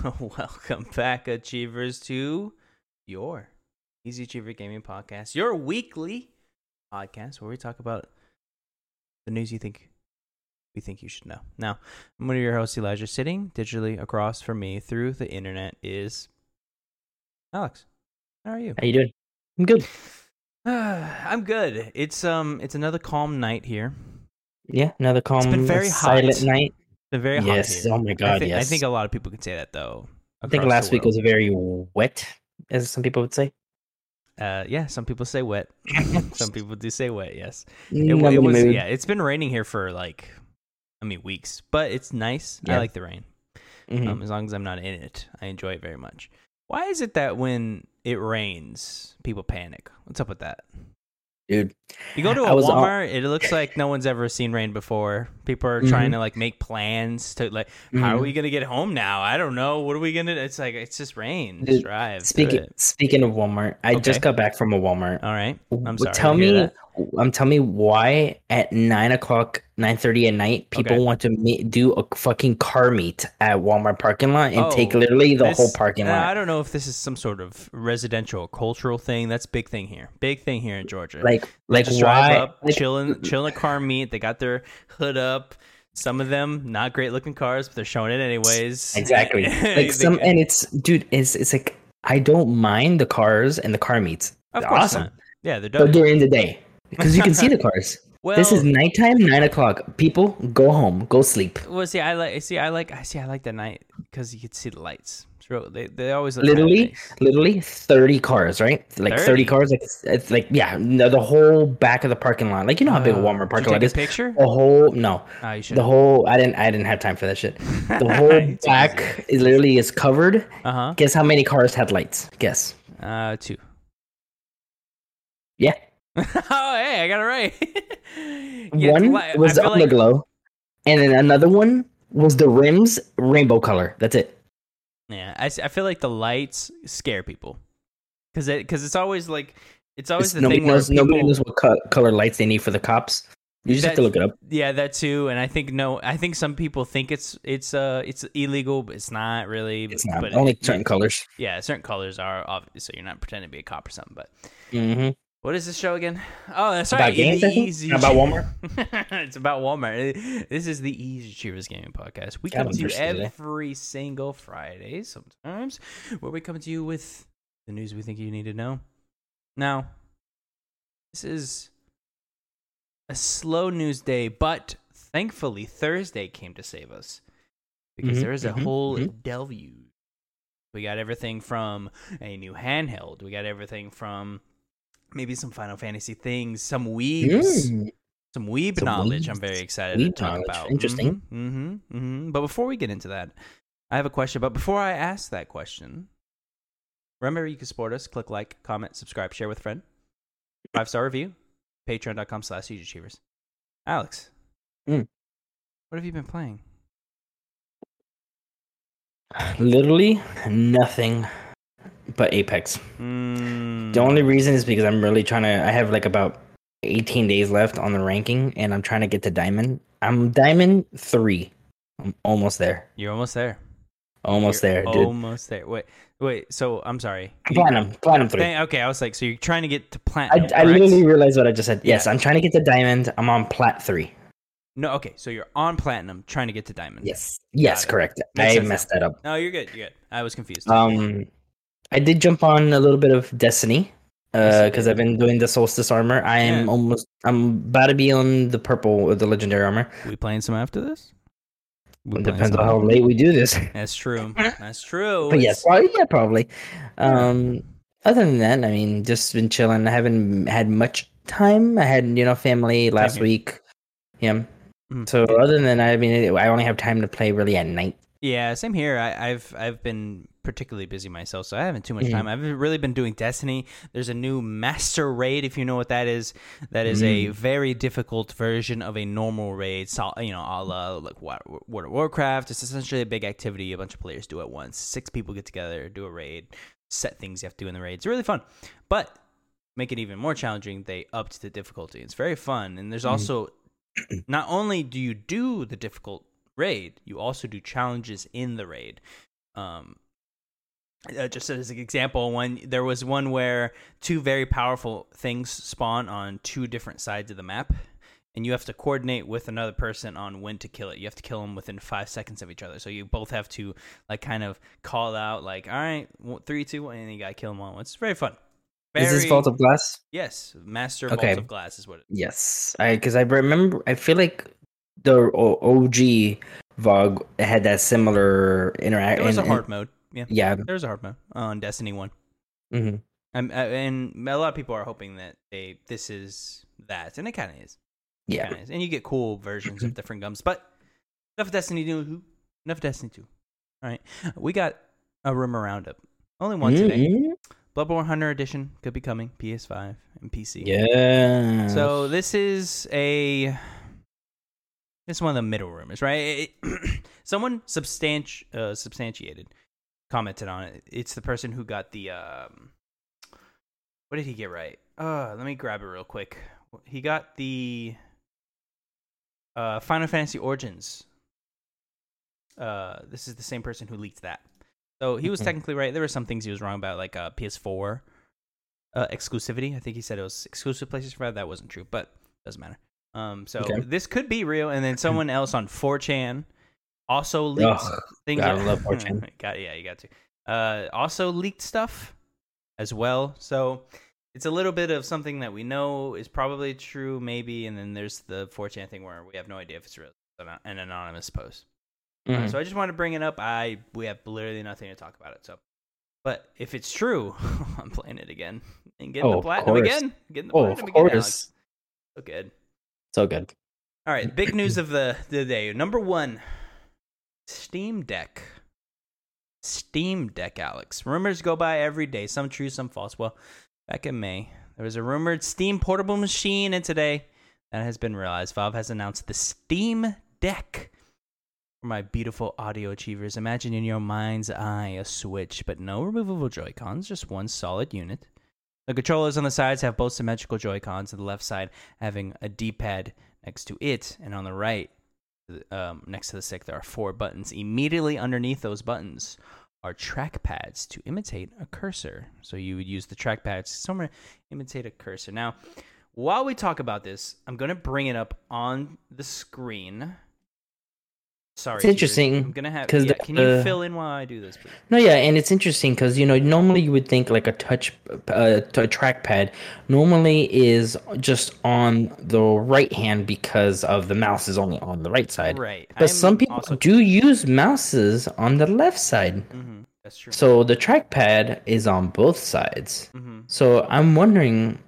Welcome back, Achievers, to your Easy Achiever Gaming Podcast, your weekly podcast where we talk about the news you think we think you should know. Now, I'm one of your hosts, Elijah. Sitting digitally across from me through the internet is Alex. How are you? How you doing? I'm good. I'm good. It's um, it's another calm night here. Yeah, another calm, been very silent hot. night. It's very hot Yes. Oh my I god, think, I think a lot of people could say that though. I think last week was very wet, as some people would say. Uh, yeah, some people say wet. some people do say wet. Yes, it, Mm, it in the was. mood. Yeah, it's been raining here for like, I mean, weeks, but it's nice. I like the rain. Mhm. Um, as long as I'm not in it, I enjoy it very much. Why is it that when it rains, people panic? What's up with that? Dude, You go to a was all- Walmart, it looks like no one's ever seen rain before. People are trying Mhm. to like make plans to like, how are Mhm. we gonna get home now? I don't know. What are we gonna? It's like it's just rain. Just drive. speaking speaking of Walmart, I Okay. just got back from a Walmart. All right. I'm sorry. Tell me, that. Um, tell me why at nine o'clock, nine thirty at night, people Okay. want to meet, do a fucking car meet at Walmart parking lot and take Oh, literally the This- whole parking uh, lot. I don't know if this is some sort of residential cultural thing. That's big thing here. Big thing here in Georgia. Like, like just why? drive up, like, chilling, chilling a car meet. They got their hood up. Some of them not great looking cars, but they're showing it anyways. Exactly. Like some, and it's dude, it's it's like I don't mind the cars and the car meets. of They're course awesome. not. Yeah, they're But during the day, because you can see the cars. Well, this is nighttime, nine o'clock. People go home, go sleep. well. See, I like. See, I like. I see. I like the night because you can see the lights. They, they always Literally, nice. literally thirty cars, right? Like 30? thirty, cars. Like it's, like yeah, no, the whole back of the parking lot. Like you know how big a Uh, Walmart parking lot is. a picture? The whole no, Oh, you should. the whole. I didn't. I didn't have time for that shit. The whole back is literally is covered. Uh huh. Guess how many cars had lights? Guess. Uh, two. Yeah, oh, hey, I got it right. Yeah, one I was feel like- underglow, and then another one was the rims rainbow color. That's it. Yeah, I, I feel like the lights scare people because it because it's always like it's always It's- the nobody thing where knows. people, Nobody knows what co- color lights they need for the cops. You just have to look it up. Yeah, that too, and I think no, I think some people think it's it's uh it's illegal, but it's not really. It's not but only it- certain colors. Yeah, certain colors are obvious, so you're not pretending to be a cop or something. But Mm-hmm. What is this show again? Oh, that's About right. games, Easy About Walmart. it's about Walmart. This is the Easy Achievers Gaming Podcast. We come to you every single Friday, sometimes, where we come to you with the news we think you need to know. Now, this is a slow news day, but thankfully Thursday came to save us because Mhm, there is a mhm, whole mhm. deluge. We got everything from a new handheld. We got everything from maybe some Final Fantasy things, some weebs, Mm. some weeb Some knowledge. I'm very excited Weeb to talk knowledge. about. Interesting. Mm-hmm, mm-hmm, But before we get into that, I have a question. But before I ask that question, remember you can support us. Click like, comment, subscribe, share with a friend. Five star review. Patreon.com slash Achievers. Alex, Mm. what have you been playing? Literally nothing but Apex. Mm, The only reason is because I'm really trying to. I have like about 18 days left on the ranking, and I'm trying to get to Diamond. I'm Diamond three. I'm almost there. You're almost there. Almost You're there, dude. Almost there. Wait, wait. So I'm sorry. Platinum, platinum three. Dang, okay, I was like, so you're trying to get to I, platinum. I correct? literally realized what I just said. Yes, Yeah. I'm trying to get to Diamond. I'm on Plat three. No, okay, so you're on platinum, trying to get to diamond. Yes, yes, correct. Makes I messed that up. No, you're good. You're good. I was confused. Um, I did jump on a little bit of Destiny because I've been doing the Solstice armor. I am Yeah. almost. I'm about to be on the purple, the legendary armor. we playing some after this? We depends on how late we do this. That's true. That's true. But yes, probably, yeah, probably. Um, other than that, I mean, just been chilling. I haven't had much time. I had you know family last week. Yeah. Mhm. So other than that, I mean, I only have time to play really at night. Yeah, same here. I, I've I've been particularly busy myself, so I haven't too much Mhm. time. I've really been doing Destiny. There's a new Master Raid, if you know what that is. That is a Mm. very difficult version of a normal raid. So, you know, a la like World of Warcraft. It's essentially a big activity a bunch of players do at once. Six people get together, do a raid, set things you have to do in the raid. It's really fun, but make it even more challenging. They upped the difficulty. It's very fun, and there's Mhm. also not only do you do the difficult raid, you also do challenges in the raid. um, uh, just as an example, when there was one where two very powerful things spawn on two different sides of the map, and you have to coordinate with another person on when to kill it. You have to kill them within five seconds of each other. So you both have to like kind of call out like, all right, three, two, one, and you gotta kill them all. It's very fun. Is this Vault of Glass? Yes, Master Okay. Vault of Glass is what it is. Yes, I because I remember. I feel like the OG VoG had that similar interaction. It was a hard mode. Yeah, Yeah. there was a hard mode on Destiny One. hmm I'm, uh, and a lot of people are hoping that they this is that, and it kind of is. Yeah. kinda is. and you get cool versions of different gums. But enough of Destiny two. Enough of Destiny two. All right, we got a rumor roundup. Only one today. Mhm. Bloodborne Hunter Edition could be coming PS5 and PC. Yeah. So this is a this is one of the middle rumors, right? It- someone substanti- uh, substantiated commented on it. It's the person who got the um, what did he get right? Uh, let me grab it real quick. He got the uh, Final Fantasy Origins. Uh, this is the same person who leaked that. So he was technically right. There were some things he was wrong about, like uh, PS4 uh, exclusivity. I think he said it was exclusive places 5. That wasn't true, but doesn't matter. Um, so Okay. this could be real. And then someone else on 4chan also leaked Ugh, things. gotta love 4chan. got yeah, you got to. Uh, also leaked stuff as well. So it's a little bit of something that we know is probably true, maybe, and then there's the 4chan thing where we have no idea if it's real. An- An anonymous post. Uh, Mhm. so I just wanted to bring it up. I we have literally nothing to talk about it. So, but if it's true, I'm playing it again and getting Oh, the platinum again. Getting the oh, platinum of again. Course. So good. So good. All right, big news of the the day. Number one, Steam Deck. Steam Deck, Alex. Rumors go by every day. Some true, some false. Well, back in May, there was a rumored Steam portable machine, and today that has been realized. Valve has announced the Steam Deck. For my beautiful audio achievers, imagine in your mind's eye a Switch, but no removable Joy Cons, just one solid unit. The controllers on the sides have both symmetrical Joy Cons, the left side having a D pad next to it, and on the right, um, next to the stick, there are four buttons. Immediately underneath those buttons are track pads to imitate a cursor. So you would use the track pads to somewhere imitate a cursor. Now, while we talk about this, I'm going to bring it up on the screen. Sorry, It's interesting, I'm gonna have. 'cause Yeah, the- can you the- fill in while I do this, please? No, yeah, and it's interesting because you know normally you would think like a touch, uh, a trackpad normally is just on the right hand because of the mouse is only on the right side. Right. But some people also, do use mouses on the left side, hmm that's true. so the trackpad is on both sides. hmm So I'm wondering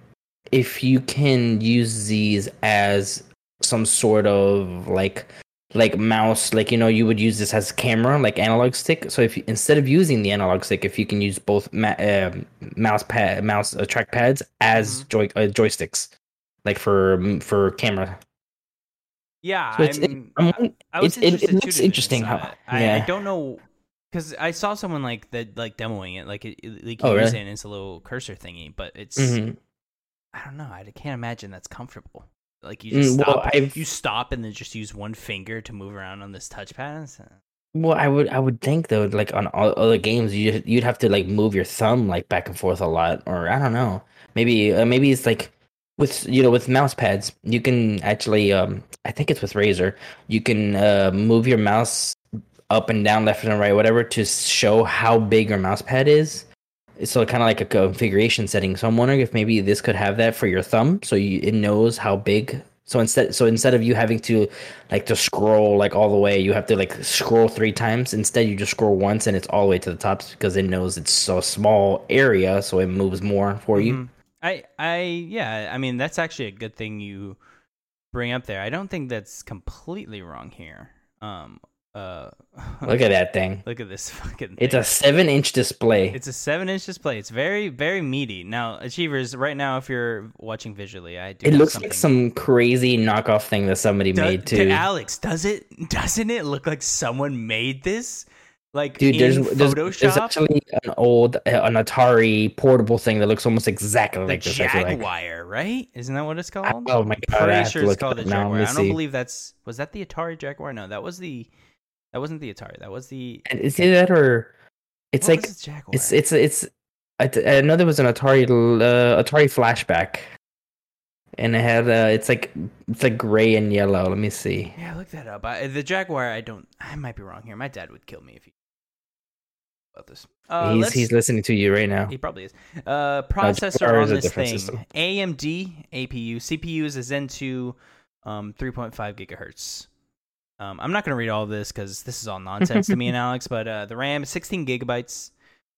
if you can use these as some sort of like like mouse like you know you would use this as a camera like analog stick so if you, instead of using the analog stick if you can use both ma- um mouse pad mouse uh, track pads as Mhm. joy uh, joysticks like for for camera Yeah, so it's it, I'm, I'm, I was it- it interested looks too to interesting how- Uh, I, I don't know because I saw someone like that, like demoing it, like it, it- like Oh, use really? it and it's a little cursor thingy, but it's mm-hmm. I don't know. I can't imagine that's comfortable. Like you Mm, just well, stop, I've- you stop and then just use one finger to move around on this touchpad. Well, I would I would think though, like on all other games, you you'd have to like move your thumb like back and forth a lot, or I don't know, maybe uh, maybe it's like with you know with mouse pads, you can actually um I think it's with Razer, you can uh move your mouse up and down, left and right, whatever, to show how big your mouse pad is. So kind of like a configuration setting. So I'm wondering if maybe this could have that for your thumb, so you, it knows how big. So instead, so instead of you having to like to scroll like all the way, you have to like scroll three times. Instead, you just scroll once and it's all the way to the top because it knows it's so small area, so it moves more for you. mhm. I I yeah. I mean that's actually a good thing you bring up there. I don't think that's completely wrong here. Um. Uh. Look at that thing. Look at this fucking. Thing. It's a seven-inch display. It's a seven inch display. It's very, very meaty. Now, achievers, right now, if you're watching visually, I do. it looks something. like some crazy knockoff thing that somebody Do- made to too. Alex, does it? Doesn't it look like someone made this? Like Dude, in there's, there's Photoshop, there's actually an old uh, an Atari portable thing that looks almost exactly the like this. Feel like. Jaguar, right? Isn't that what it's called? Oh my god! I Pretty sure it's called the. Jaguar. I don't see. believe that's was that the Atari Jaguar. No, that was the That wasn't the Atari. That was the. And is it that or it's what like it's it's it's I, I know there was an Atari uh, Atari flashback, and it had uh, it's like it's like gray and yellow. Let me see. Yeah, look that up. I, the Jaguar, I don't. I might be wrong here. My dad would kill me if he about this. Uh, he's he's listening to you right now. He probably is. Uh, processor Jaguar on this thing: system. AMD APU, CPU is a Zen 2, um, 3.5 gigahertz. Um, I'm not gonna read all of this because this is all nonsense to me and Alex. But uh, the RAM is 16 gigabytes.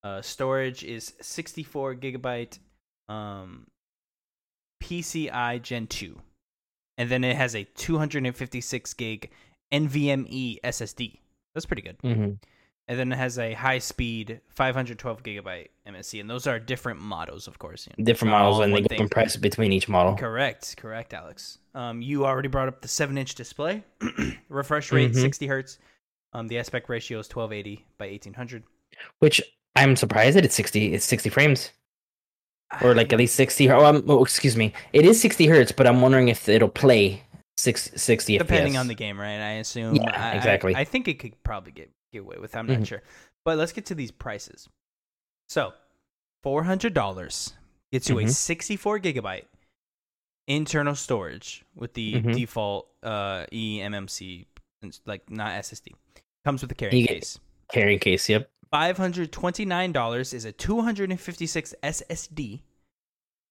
Uh, storage is 64 gigabyte. Um, PCI Gen 2, and then it has a 256 gig NVMe SSD. That's pretty good hmm and then it has a high speed 512 gigabyte MSC, and those are different models, of course. you know, Different models and they thing. compress between each model. Correct, correct, Alex. Um, you already brought up the seven inch display, refresh rate Mhm. 60 hertz. Um, the aspect ratio is 1280 by 1800. Which I'm surprised that it's sixty. It's sixty frames or like at least sixty. Oh, um, oh, excuse me. It is sixty hertz, but I'm wondering if it'll play six, 60 depending FPS. on the game, right? I assume. Yeah, I- I- exactly. I, think it could probably get get away with. I'm not Mhm. sure, but let's get to these prices. So, four hundred dollars gets you a Mhm. 64 gigabyte internal storage with the Mhm. default uh, eMMC, like not SSD. Comes with a carrying case. carrying case. Yep. Five hundred twenty nine dollars is a two hundred and fifty six SSD,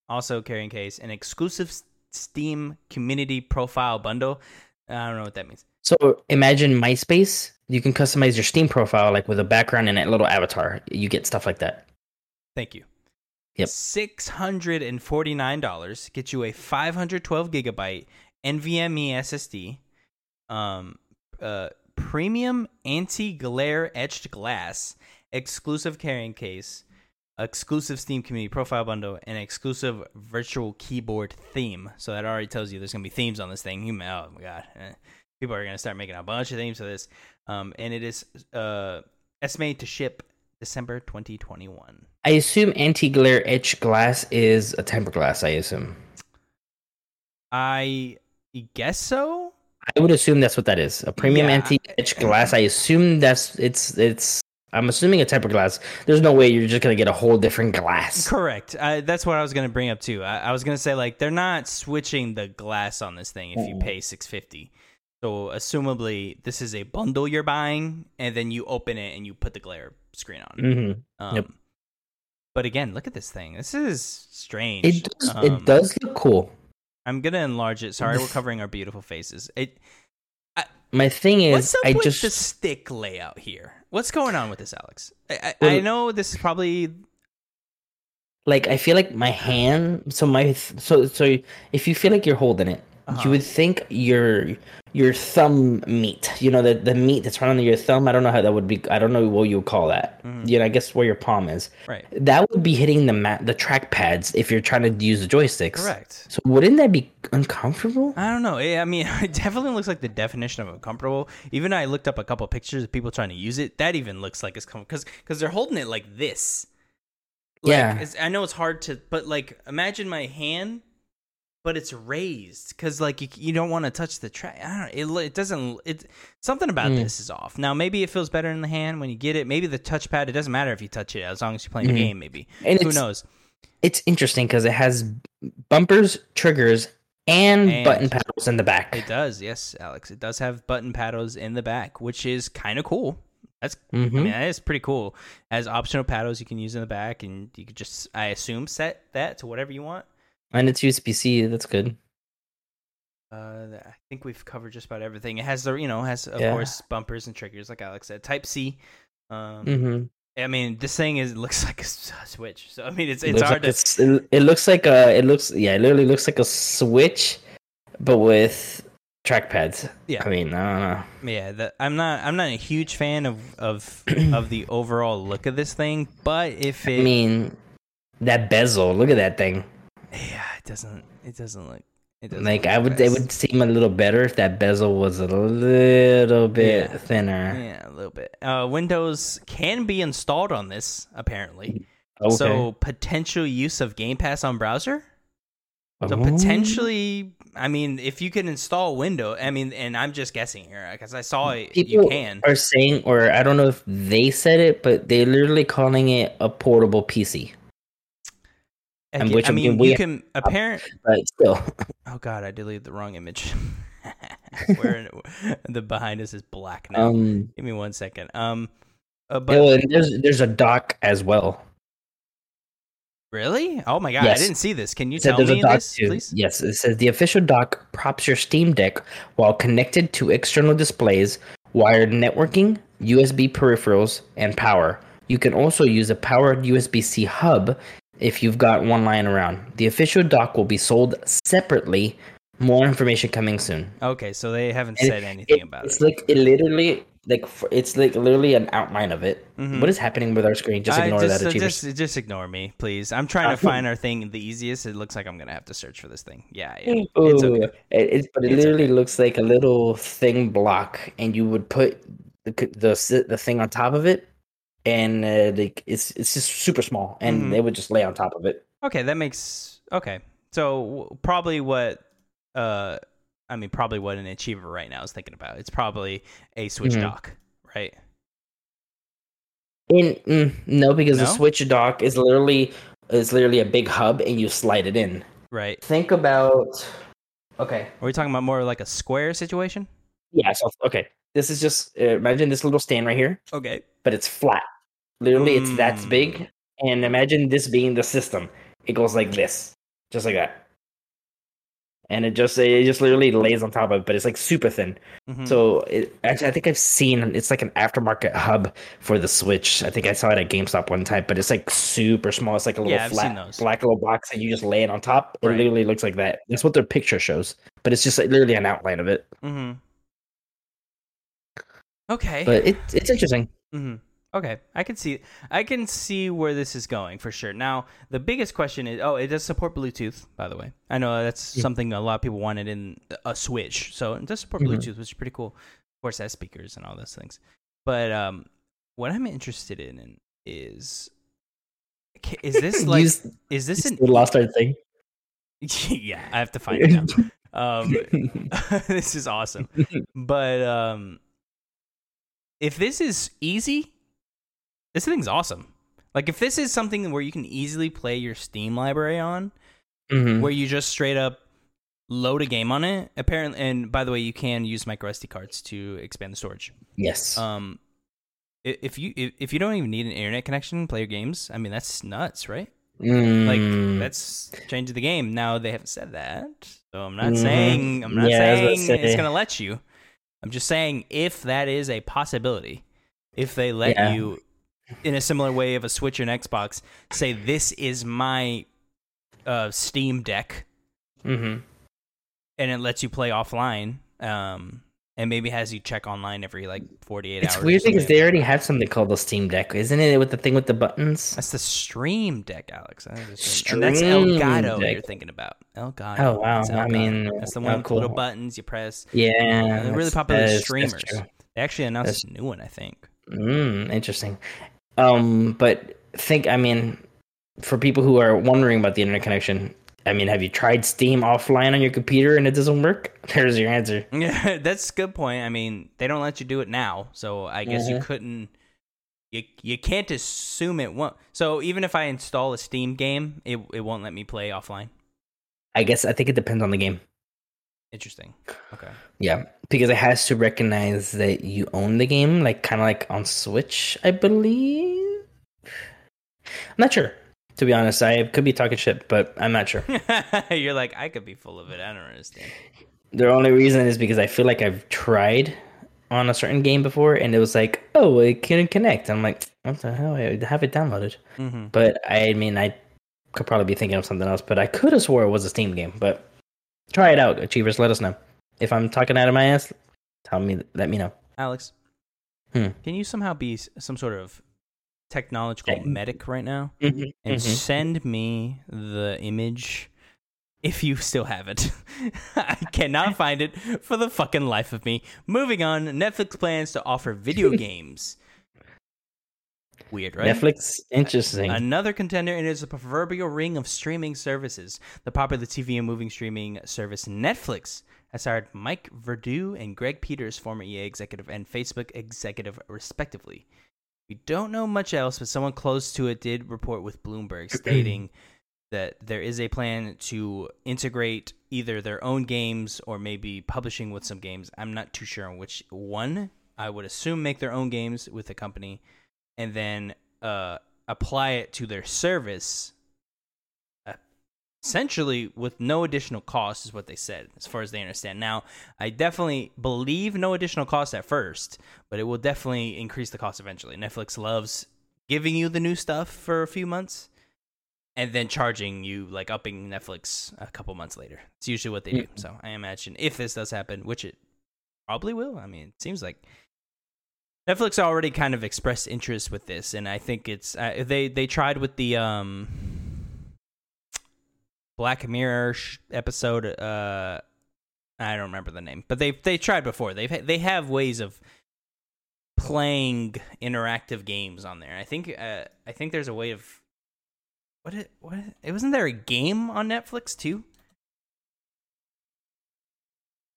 also carrying case, an exclusive Steam community profile bundle. I don't know what that means. So imagine MySpace. You can customize your Steam profile like with a background and a little avatar. You get stuff like that. Thank you. Yep. Six hundred and forty nine dollars gets you a five hundred twelve gigabyte NVMe SSD, um, uh, premium anti glare etched glass, exclusive carrying case, exclusive Steam community profile bundle, and exclusive virtual keyboard theme. So that already tells you there's gonna be themes on this thing. You- Oh my god, eh. people are gonna start making a bunch of themes for this. Um, and it is uh estimated to ship December 2021. I assume anti-glare etched glass is a tempered glass. I assume. I guess so. I would assume that's what that is. A premium Yeah. anti-etched glass. I assume that's it's it's. I'm assuming a tempered glass. There's no way you're just gonna get a whole different glass. Correct. Uh, that's what I was going to bring up too. I, I was going to say like they're not switching the glass on this thing if you pay 650. So assumably this is a bundle you're buying and then you open it and you put the glare screen on. hmm Um, Yep. But again, look at this thing. This is strange. It does, Um, it does look cool. I'm going to enlarge it. Sorry, we're covering our beautiful faces. It My thing is, What's up I with just the stick layout here? What's going on with this, Alex? I, I, I know this is probably like I feel like my hand. So my so so if you feel like you're holding it, Uh-huh. you would think your your thumb meat. You know the the meat that's right under your thumb. I don't know how that would be. I don't know what you would call that. Mhm. You know, I guess where your palm is. right. That would be hitting the mat, the track pads if you're trying to use the joysticks. Correct. So wouldn't that be uncomfortable? I don't know. I mean, it definitely looks like the definition of uncomfortable. Even I looked up a couple pictures of people trying to use it. That even looks like it's comfortable because because they're holding it like this. Like, Yeah. it's, I know it's hard to, but like imagine my hand, but it's raised because like you, you don't want to touch the track. I don't. It it doesn't. It something about Mm. this is off. Now maybe it feels better in the hand when you get it. Maybe the touchpad. It doesn't matter if you touch it as long as you're playing Mhm. the game. Maybe And who knows. It's interesting because it has bumpers, triggers, and, And- button paddles in the back. It does, yes, Alex. It does have button paddles in the back, which is kind of cool. That's, hmm I mean, that is pretty cool. As optional paddles you can use in the back, and you could just, I assume, set that to whatever you want. And it's USB C. That's good. Uh, I think we've covered just about everything. It has the, you know, has of Yeah. course bumpers and triggers, like Alex said. Type C. Um, hmm I mean, this thing is looks like a switch. So I mean, it's it's looks hard like to. it's, it, it looks like a. It looks yeah. It literally looks like a switch, but with trackpads. Yeah. I mean, I don't know. Yeah, the, I'm not. I'm not a huge fan of of of the overall look of this thing, but if it, I mean, that bezel. Look at that thing. Yeah, it doesn't. It doesn't look. It doesn't Like look I would, it would seem a little better if that bezel was a little bit Yeah. thinner. Yeah, a little bit. Uh, Windows can be installed on this apparently. Okay. So potential use of Game Pass on browser. So Oh. potentially, I mean, if you can install Windows, I mean, and I'm just guessing here because I saw it, you people can. are saying, or I don't know if they said it, but they're literally calling it a portable PC. Which I mean, we- you can apparent. But still, Oh God, I deleted the wrong image. Where the behind us is black now. um, Give me one second. Um, uh, but there's there's a dock as well. really? Oh my God, Yes. I didn't see this. Can you tell me this, too. please? Yes, it says the official dock props your Steam Deck while connected to external displays, wired networking, USB peripherals, and power. You can also use a powered USB C hub if you've got one lying around. The official dock will be sold separately. More information coming soon. Okay, so they haven't And said anything It- about it's it. like it literally like it's like literally an outline of it. Mhm. What is happening with our screen? Just ignore just, that, uh, just, just ignore me, please. I'm trying to Uh, find our thing the easiest. It looks like I'm gonna have to search for this thing. Yeah, yeah. Ooh, It's okay. it, it's but it It's literally looks like a little thing block, and you would put the the the thing on top of it, and uh, it's it's just super small, and Mhm. they would just lay on top of it. Okay, that makes okay. So w- probably what uh I mean probably what an achiever right now is thinking about. It's probably a Switch Mhm. dock, right? And mm, no, because the Switch dock is literally is literally a big hub, and you slide it in. Right. Think about okay, Are we talking about more like a square situation? yeah. So okay, this is just uh, imagine this little stand right here. Okay. but it's flat. Literally, it's that Mm. big. And imagine this being the system. It goes like this, just like that. And it just it just literally lays on top of it, but it's like super thin. Mhm. So it, actually, I think I've seen it's like an aftermarket hub for the Switch. I think I saw it at GameStop one time, but it's like super small. It's like a little Yeah, flat black little box, and you just lay it on top. It Right. literally looks like that. That's what their picture shows, but it's just like literally an outline of it. Mhm. Okay. But it, it's interesting. hmm Okay, I can see I can see where this is going for sure. Now, the biggest question is, oh, it does support Bluetooth, by the way. I know that's Yeah. something a lot of people wanted in a Switch, so it does support Mhm. Bluetooth, which is pretty cool. Of course, it has speakers and all those things. But um, what I'm interested in is, is this like, Use- is this an? we lost our thing. yeah, I have to find it now. Um, this is awesome. But um, if this is easy, this thing's awesome. Like if this is something where you can easily play your Steam library on, Mhm. where you just straight up load a game on it. Apparently, and by the way, you can use micro SD cards to expand the storage. Yes. Um, if you if, if you don't even need an internet connection to play your games, I mean that's nuts, right? Mm. Like that's changing the game. Now they haven't said that, so I'm not Mhm. saying I'm not Yeah, I was about saying to it's gonna let you. I'm just saying if that is a possibility, if they let Yeah. you in a similar way of a Switch and Xbox say this is my uh, Steam Deck, hmm and it lets you play offline, um, and maybe has you check online every like 48 hours. It's weird because they already have something called the Steam Deck, isn't it? With the thing with the buttons. That's the Stream Deck, Alex. Stream and that's Elgato Deck. you're thinking about. Elgato. Oh, wow. It's I mean, that's the oh, one with the little buttons you press. Yeah, really popular with streamers. They actually announced That's- a new one, I think. Mm, interesting. Um, but think I mean, for people who are wondering about the internet connection, I mean, have you tried Steam offline on your computer and it doesn't work? There's your answer. Yeah, that's a good point. I mean, they don't let you do it now, so I guess you Mhm. couldn't. You you can't assume it won't. So even if I install a Steam game, it it won't let me play offline. I guess I think it depends on the game. Interesting. Okay. Yeah, because it has to recognize that you own the game, like kind of like on Switch, I believe. I'm not sure. To be honest, I could be talking shit, but I'm not sure. You're like, I could be full of it. I don't understand. The only reason is because I feel like I've tried on a certain game before, and it was like, oh, it couldn't connect. I'm like, what the hell? I have it downloaded. Mm-hmm. But I mean, I could probably be thinking of something else, but I could have swore it was a Steam game. But try it out, Achievers. Let us know. If I'm talking out of my ass, tell me. Let me know. Alex, Hmm. can you somehow be some sort of technological Tech- medic right now Mm-hmm. and send me the image if you still have it? I cannot find it for the fucking life of me. Moving on, Netflix plans to offer video games Weird, right? Netflix, interesting. Another contender and is the proverbial ring of streaming services. The popular TV and moving streaming service Netflix has hired Mike Verdu and Greg Peters, former EA executive and Facebook executive, respectively. We don't know much else, but someone close to it did report with Bloomberg stating that there is a plan to integrate either their own games or maybe publishing with some games. I'm not too sure on which one. I would assume make their own games with the company and then uh, apply it to their service essentially with no additional cost is what they said as far as they understand. Now i definitely believe no additional cost at first but it will definitely increase the cost eventually. Netflix loves giving you the new stuff for a few months and then charging you like upping netflix a couple months later. It's usually what they do. So i imagine if this does happen which it probably will i mean it seems like Netflix already kind of expressed interest with this, and I think it's uh, they they tried with the um Black Mirror episode. Uh, I don't remember the name, but they they tried before. They they have ways of playing interactive games on there. I think uh, I think there's a way of what it what it wasn't there a game on Netflix too.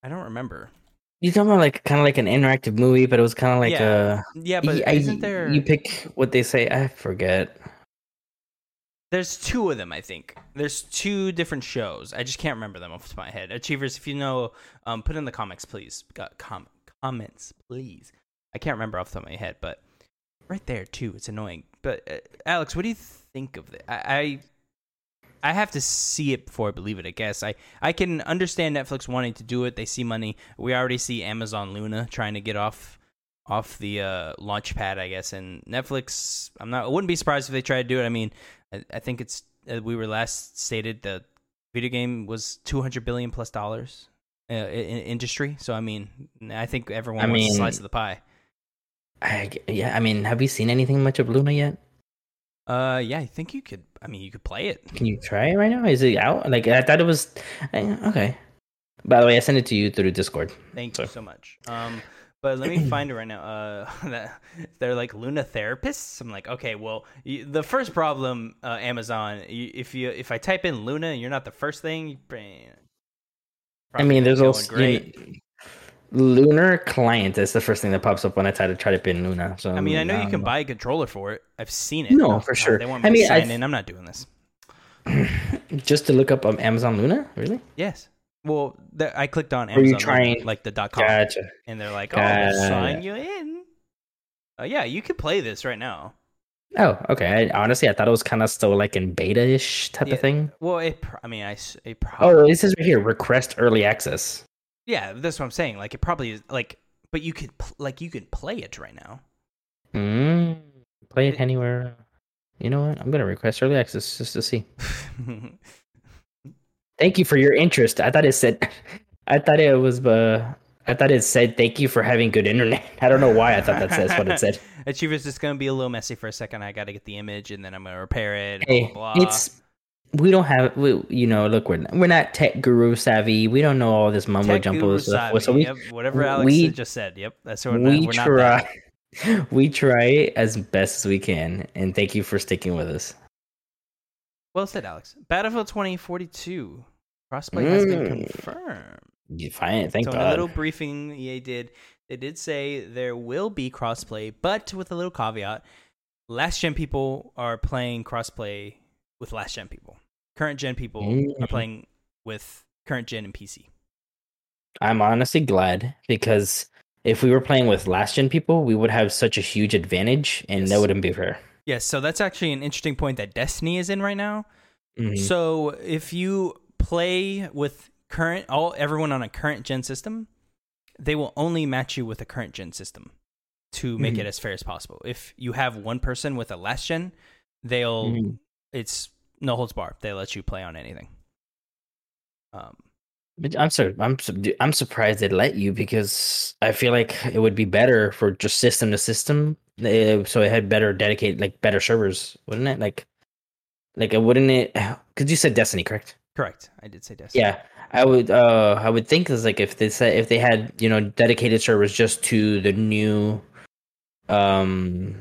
I don't remember. You talking about like kind of like an interactive movie, but it was kind of like Yeah. a. Yeah, but I- isn't there? You pick what they say. I forget. There's two of them, I think. There's two different shows. I just can't remember them off the top of my head. Achievers, if you know, um, put in the comics, please. Got com- comments, please. I can't remember off the top of my head, but right there too. It's annoying. But uh, Alex, what do you think of it? I, I I have to see it before I believe it. I guess I I can understand Netflix wanting to do it. They see money. We already see Amazon Luna trying to get off off the uh, launch pad, I guess. And Netflix, I'm not. I wouldn't be surprised if they try to do it. I mean, I, I think it's uh, we were last stated the video game was 200 billion plus dollars uh, in, in industry. So I mean, I think everyone I wants mean- a slice of the pie. I, yeah, I mean, have you seen anything much of Luna yet? Uh, yeah, I think you could. I mean, you could play it. Can you try it right now? Is it out? Like I thought it was. I- Okay. By the way, I sent it to you through Discord. Thank So- you so much. Um, but let me find it right now. Uh, that they're like Luna therapists. I'm like, okay, well, you, the first problem, uh, Amazon, you, if you if I type in Luna, you're not the first thing. I mean, there's also you Lunar client is the first thing that pops up when I try to try to pin Luna. So I mean, I know you um, can buy a controller for it. I've seen it. No, for Oh, sure. They want I me to mean, I sign th- in. I'm not doing this. just to look up um, Amazon Luna. Really? Yes. Well, the, I clicked on you Amazon, Luna, trying- like the dot com, Gotcha. and they're like, "Oh, we'll sign you in." Uh, yeah, you could play this right now. Oh, okay. I, honestly, I thought it was kind of still like in beta-ish type Yeah. of thing. Well, it. pr- I mean, I. It probably. Oh, it says right here, request early access. Yeah, that's what I'm saying. Like, it probably is. Like, but you could pl- like you could play it right now. Mm, play it anywhere. You know what? I'm gonna request early access just to see. Thank you for your interest. I thought it said, I thought it was, uh, I thought it said thank you for having good internet. I don't know why I thought that says what it said. Achievers is going to be a little messy for a second. I got to get the image, and then I'm going to repair it. Hey, blah, blah. it's we don't have we, you know look we're we're not tech guru savvy. We don't know all this mumbo Tech jumbo stuff. savvy. So we Yep, whatever Alex we- just said. Yep, that's what we we're not try we try as best as we can, and thank you for sticking with us. Well said, Alex. Battlefield 2042 crossplay has been Mm. confirmed. You fine? Thank so in God. a little briefing EA did, they did say there will be crossplay, but with a little caveat: last gen people are playing crossplay with last gen people. Current gen people are Mm. playing with current gen and PC. I'm honestly glad because if we were playing with last gen people, we would have such a huge advantage, and Yes. that wouldn't be fair. Yes, so that's actually an interesting point that Destiny is in right now. Mhm. So if you play with current all everyone on a current gen system, they will only match you with a current gen system to make Mhm. it as fair as possible. If you have one person with a last gen, they'll Mhm. It's no holds bar. They let you play on anything. Um, I'm sur- I'm su- I'm surprised they let you because I feel like it would be better for just system to system, uh, so it had better dedicated like better servers, wouldn't it? Like, like wouldn't it? Because you said Destiny, correct? correct. I did say Destiny. Yeah, I would. Uh, I would think is like if they said if they had you know dedicated servers just to the new, um,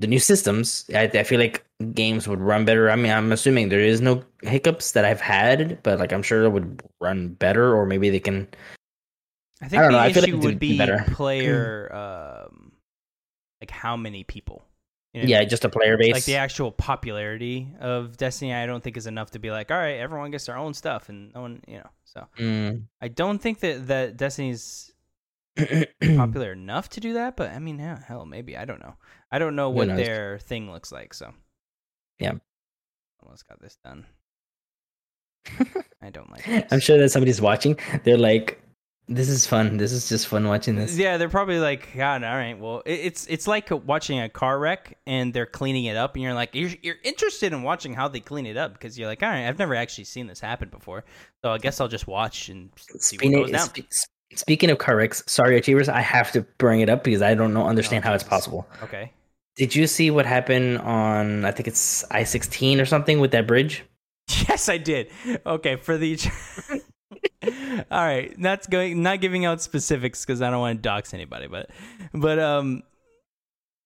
the new systems, I, I feel like games would run better. I mean, I'm assuming there is no hiccups that I've had, but like I'm sure it would run better, or maybe they can. I think I don't the know, I feel like issue would be be better. player, um, like how many people. You know Yeah, just a player base. like the actual popularity of Destiny. I don't think is enough to be like, all right, everyone gets their own stuff, and no one, you know. So Mm. I don't think that that Destiny's. Popular enough to do that. But I mean, yeah, hell, maybe I don't know. I don't know what their thing looks like. So Yeah. almost got this done. I don't like. This. I'm sure that somebody's watching. They're like, "This is fun. This is just fun watching this." Yeah, they're probably like, God, all right. Well, it's it's like watching a car wreck and they're cleaning it up, and you're like, you're, you're interested in watching how they clean it up because you're like, all right, I've never actually seen this happen before, so I guess I'll just watch and see what goes down. spe- speaking of car wrecks, sorry, achievers, I have to bring it up because I don't know understand Oh, how it's possible. Okay. Did you see what happened on I think it's I sixteen or something with that bridge? Yes, I did. Okay, for the. All right, not going, not giving out specifics because I don't want to dox anybody, but, but um,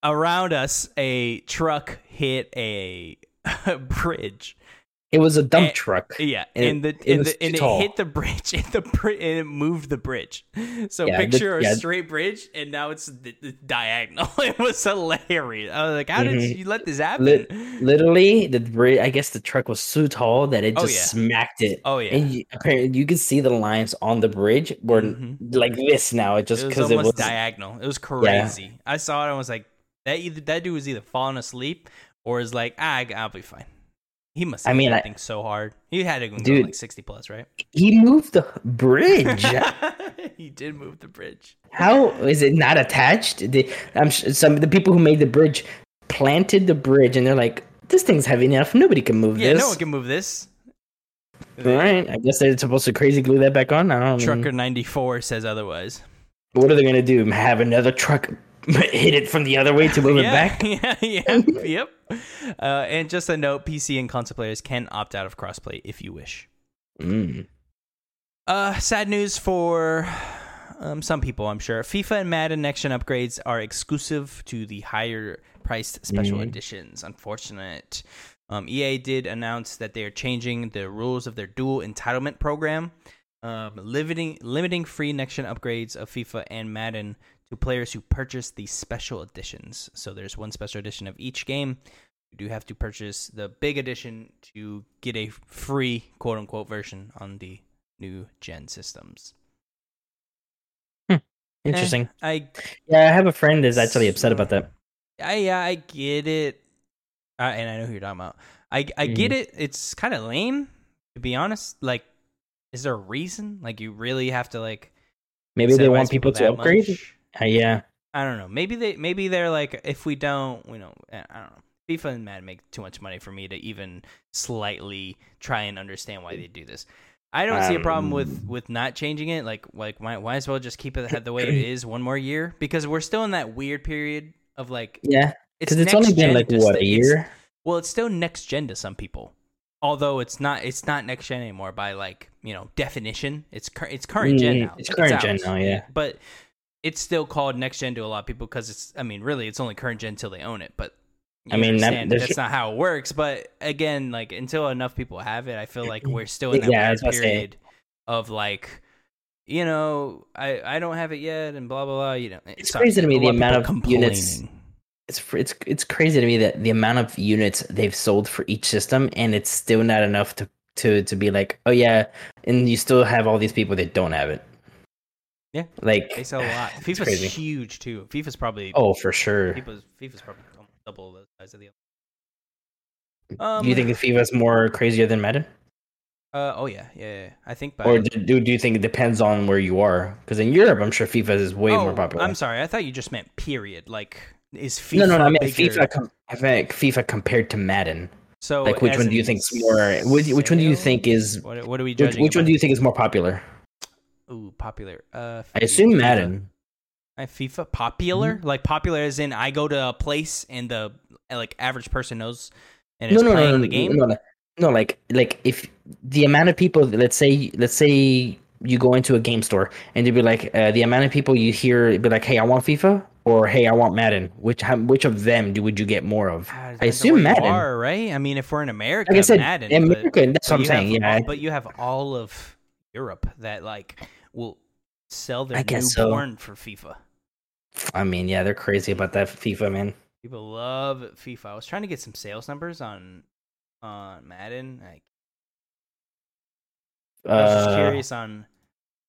around us, a truck hit a, bridge. It was a dump Eh, truck. Yeah, And and, it- the and, the, and it hit the bridge, and the and it moved the bridge. So Yeah, the- picture yeah. a straight bridge, and now it's the, the diagonal. It was hilarious. I was like, "How did Mhm. you let this happen?" Lit- Literally, the bridge. I guess the truck was so tall that it Oh, just yeah. smacked it. oh yeah, And you, apparently, you could see the lines on the bridge were Mhm. like this now. It just it was because it was diagonal. It was crazy. I saw it and was like, that either that dude was either falling asleep or is like, ah, I'll be fine. He must. I mean, I- think so hard. He had to go Dude. like sixty plus, right? he moved the bridge. he did move the bridge. How is it not attached? The, I'm some the people who made the bridge planted the bridge, and they're like, "This thing's heavy enough. Nobody can move Yeah, this." no one can move this. All right, I guess they're supposed to crazy glue that back on. I don't know. Trucker ninety four says otherwise. What are they gonna do? Have another truck hit it from the other way to move it back? yeah, yeah, yep. Uh, and just a note: PC and console players can opt out of crossplay if you wish. Mm. Uh, sad news for um, some people, I'm sure. FIFA and Madden next gen upgrades are exclusive to the higher priced special Mhm. editions. Unfortunate. Um, EA did announce that they are changing the rules of their dual entitlement program, um, limiting limiting free next gen upgrades of FIFA and Madden to players who purchase the special editions. So there's one special edition of each game. You do have to purchase the big edition to get a free quote unquote version on the new gen systems. Interesting. Eh, I Yeah, I have a friend that's actually upset about that. I yeah, I get it, uh, and I know who you're talking about. I I get Mhm. it. It's kind of lame, to be honest. Like, is there a reason? Like, you really have to like Maybe they want people to upgrade. much? Uh, yeah. I don't know. Maybe they maybe they're like, if we don't, you know, eh, I don't know. FIFA and Madden make too much money for me to even slightly try and understand why they do this. I don't see a problem with Um, with not changing it. Like like might, might as well just keep it the way it is one more year because we're still in that weird period of like Yeah. Because it's, only been like what a it's- year. well, it's still next gen to some people. Although it's not it's not next gen anymore by like, you know, definition. It's cur- it's current gen Mm, now. it's current gen out. now, yeah. But it's still called next gen to a lot of people because it's I mean, really it's only current gen until they own it, but you I mean, that- that's not how it works. But again, like until enough people have it, I feel like we're still in that Yeah, weird was about to say. period of like, you know, I I don't have it yet, and blah blah blah. You know, It's sorry, crazy to me the amount of units- It's it's it's crazy to me that the amount of units they've sold for each system, and it's still not enough to to to be like, oh yeah, and you still have all these people that don't have it. Yeah, like They sell a lot. FIFA's huge too. FIFA's probably Oh, for sure. FIFA's, FIFA's probably double the size of the other. Um, do you think FIFA's more crazier than Madden, Uh, oh yeah, yeah, yeah. I think. By, or do, do you think it depends on where you are? Because in Europe, I'm sure FIFA is way oh, more popular. I'm sorry. I thought you just meant period. Like, is FIFA no, no, no. I meant bigger? FIFA. Com- I meant FIFA compared to Madden. So, like, which one do you in think's more? Which, which one do you think is? What, what are we Which, judging? which one do you think is more popular? Ooh, popular. Uh, I assume Madden. Uh, FIFA popular, Mm-hmm. like popular as in I go to a place and the uh, like average person knows and no, is no, no, playing no, the game. No, no, no, like like if the amount of people, let's say, let's say you go into a game store and you'd be like, uh, the amount of people you hear be like, hey, I want FIFA, or hey, I want Madden. Which which of them do would you get more of? It I assume Madden. are, right? I mean, if we're in America, Like I said, Madden. in but- that's but what I'm saying. have Yeah, but you have all of Europe that like will sell their I guess so. newborn for FIFA. I mean, yeah, they're crazy about that FIFA, man. People love FIFA. I was trying to get some sales numbers on on Madden. Like, I was just Uh, curious on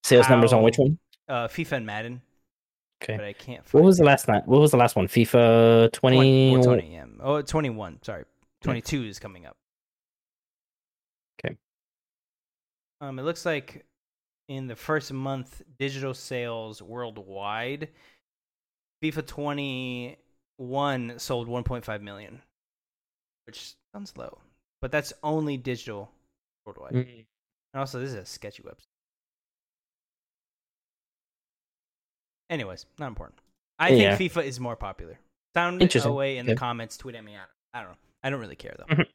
sales numbers on which one? uh, FIFA and Madden, Okay. but I can't. What was the last night? What was the last one? FIFA 20. 20, well, 20 yeah. Oh, 21. Sorry. 22 is coming up. Okay. Um, it looks like in the first month, digital sales worldwide, FIFA 21 sold 1.5 million, which sounds low, but that's only digital worldwide. Mm. And also, this is a sketchy website. Anyways, not important. I Yeah. think FIFA is more popular. Sound away in the comments. Tweet at me. I don't, know. I don't really care though. Mhm. I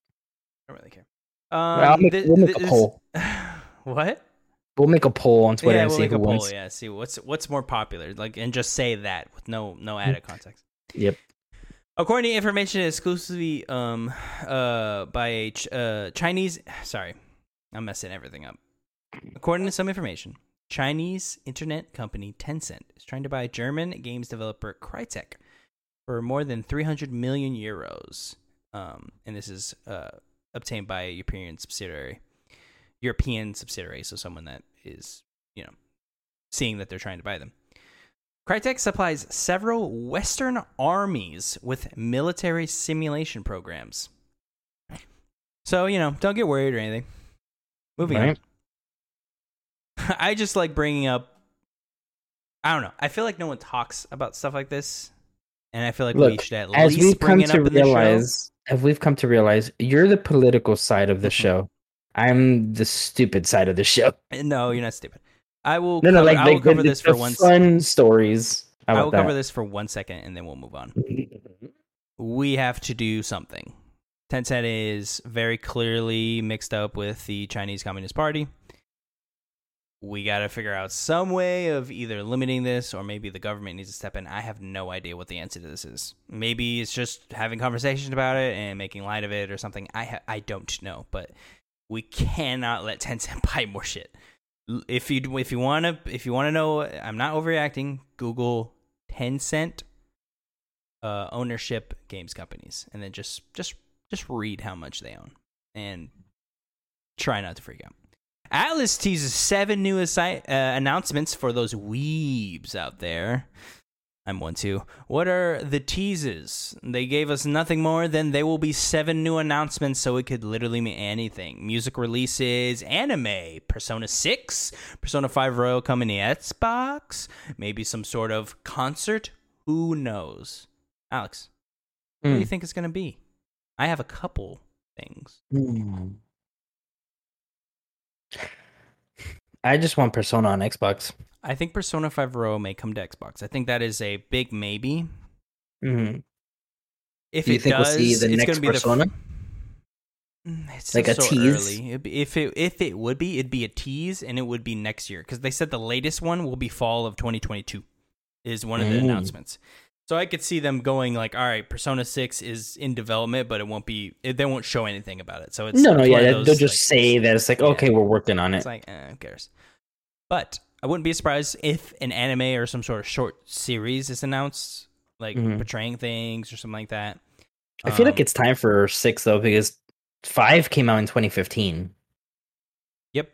don't really care. Well, Um, make- we'll make a this- poll. what? We'll make a poll on Twitter yeah, and we'll see make who a poll. Yeah, see what's what's more popular. Like, and just say that with no no added context. Yep. According to information exclusively um uh by a ch- uh Chinese sorry, I'm messing everything up. According to some information, Chinese internet company Tencent is trying to buy German games developer Crytek for more than 300 million euros. Um, and this is uh obtained by a European subsidiary. European subsidiary, so someone that is, you know, seeing that they're trying to buy them. Crytek supplies several Western armies with military simulation programs. So, you know, don't get worried or anything. Moving Right. on. I just like bringing up. I don't know. I feel like no one talks about stuff like this. And I feel like we Look, should at As least we've bring come it to up in the show. realize, as we've come to realize, you're the political side of the Mhm. show. I'm the stupid side of the show. No, you're not stupid. I will No, no, cover, like, I will cover this for one fun stories. I will that? cover this for one second and then we'll move on. we have to do something. Tencent is very clearly mixed up with the Chinese Communist Party. We got to figure out some way of either limiting this or maybe the government needs to step in. I have no idea what the answer to this is. Maybe it's just having conversations about it and making light of it or something. I ha- I don't know, but we cannot let Tencent buy more shit. If you if you want to if you want to know, I'm not overreacting. Google Tencent uh, ownership games companies, and then just just just read how much they own, and try not to freak out. Atlus teases seven new assi- uh, announcements for those weebs out there. I'm one too. What are the teases? They gave us nothing more than there will be seven new announcements, so it could literally mean anything. Music releases, anime, Persona 6, Persona 5 Royal coming to Xbox, maybe some sort of concert. Who knows? Alex, what do you Hmm. think it's going to be? I have a couple things. Hmm. I just want Persona on Xbox. I think Persona 5 Royal may come to Xbox. I think that is a big maybe. hmm If Do you it think we'll does, see the it's next going to be Persona? the. It's Like a so tease? early. It'd be- If it if it would be, it'd be a tease, and it would be next year because they said the latest one will be fall of 2022. Is one of the Mm. announcements. So I could see them going like, all right, Persona 6 is in development, but it won't be. It, they won't show anything about it. So it's No, no, yeah, those, they'll just like, say that it's like, yeah. okay, we're working on it. It's like, eh, who cares? But I wouldn't be surprised if an anime or some sort of short series is announced, like Mhm. portraying things or something like that. I feel like Um, it's time for six though, because five came out in 2015, Yep.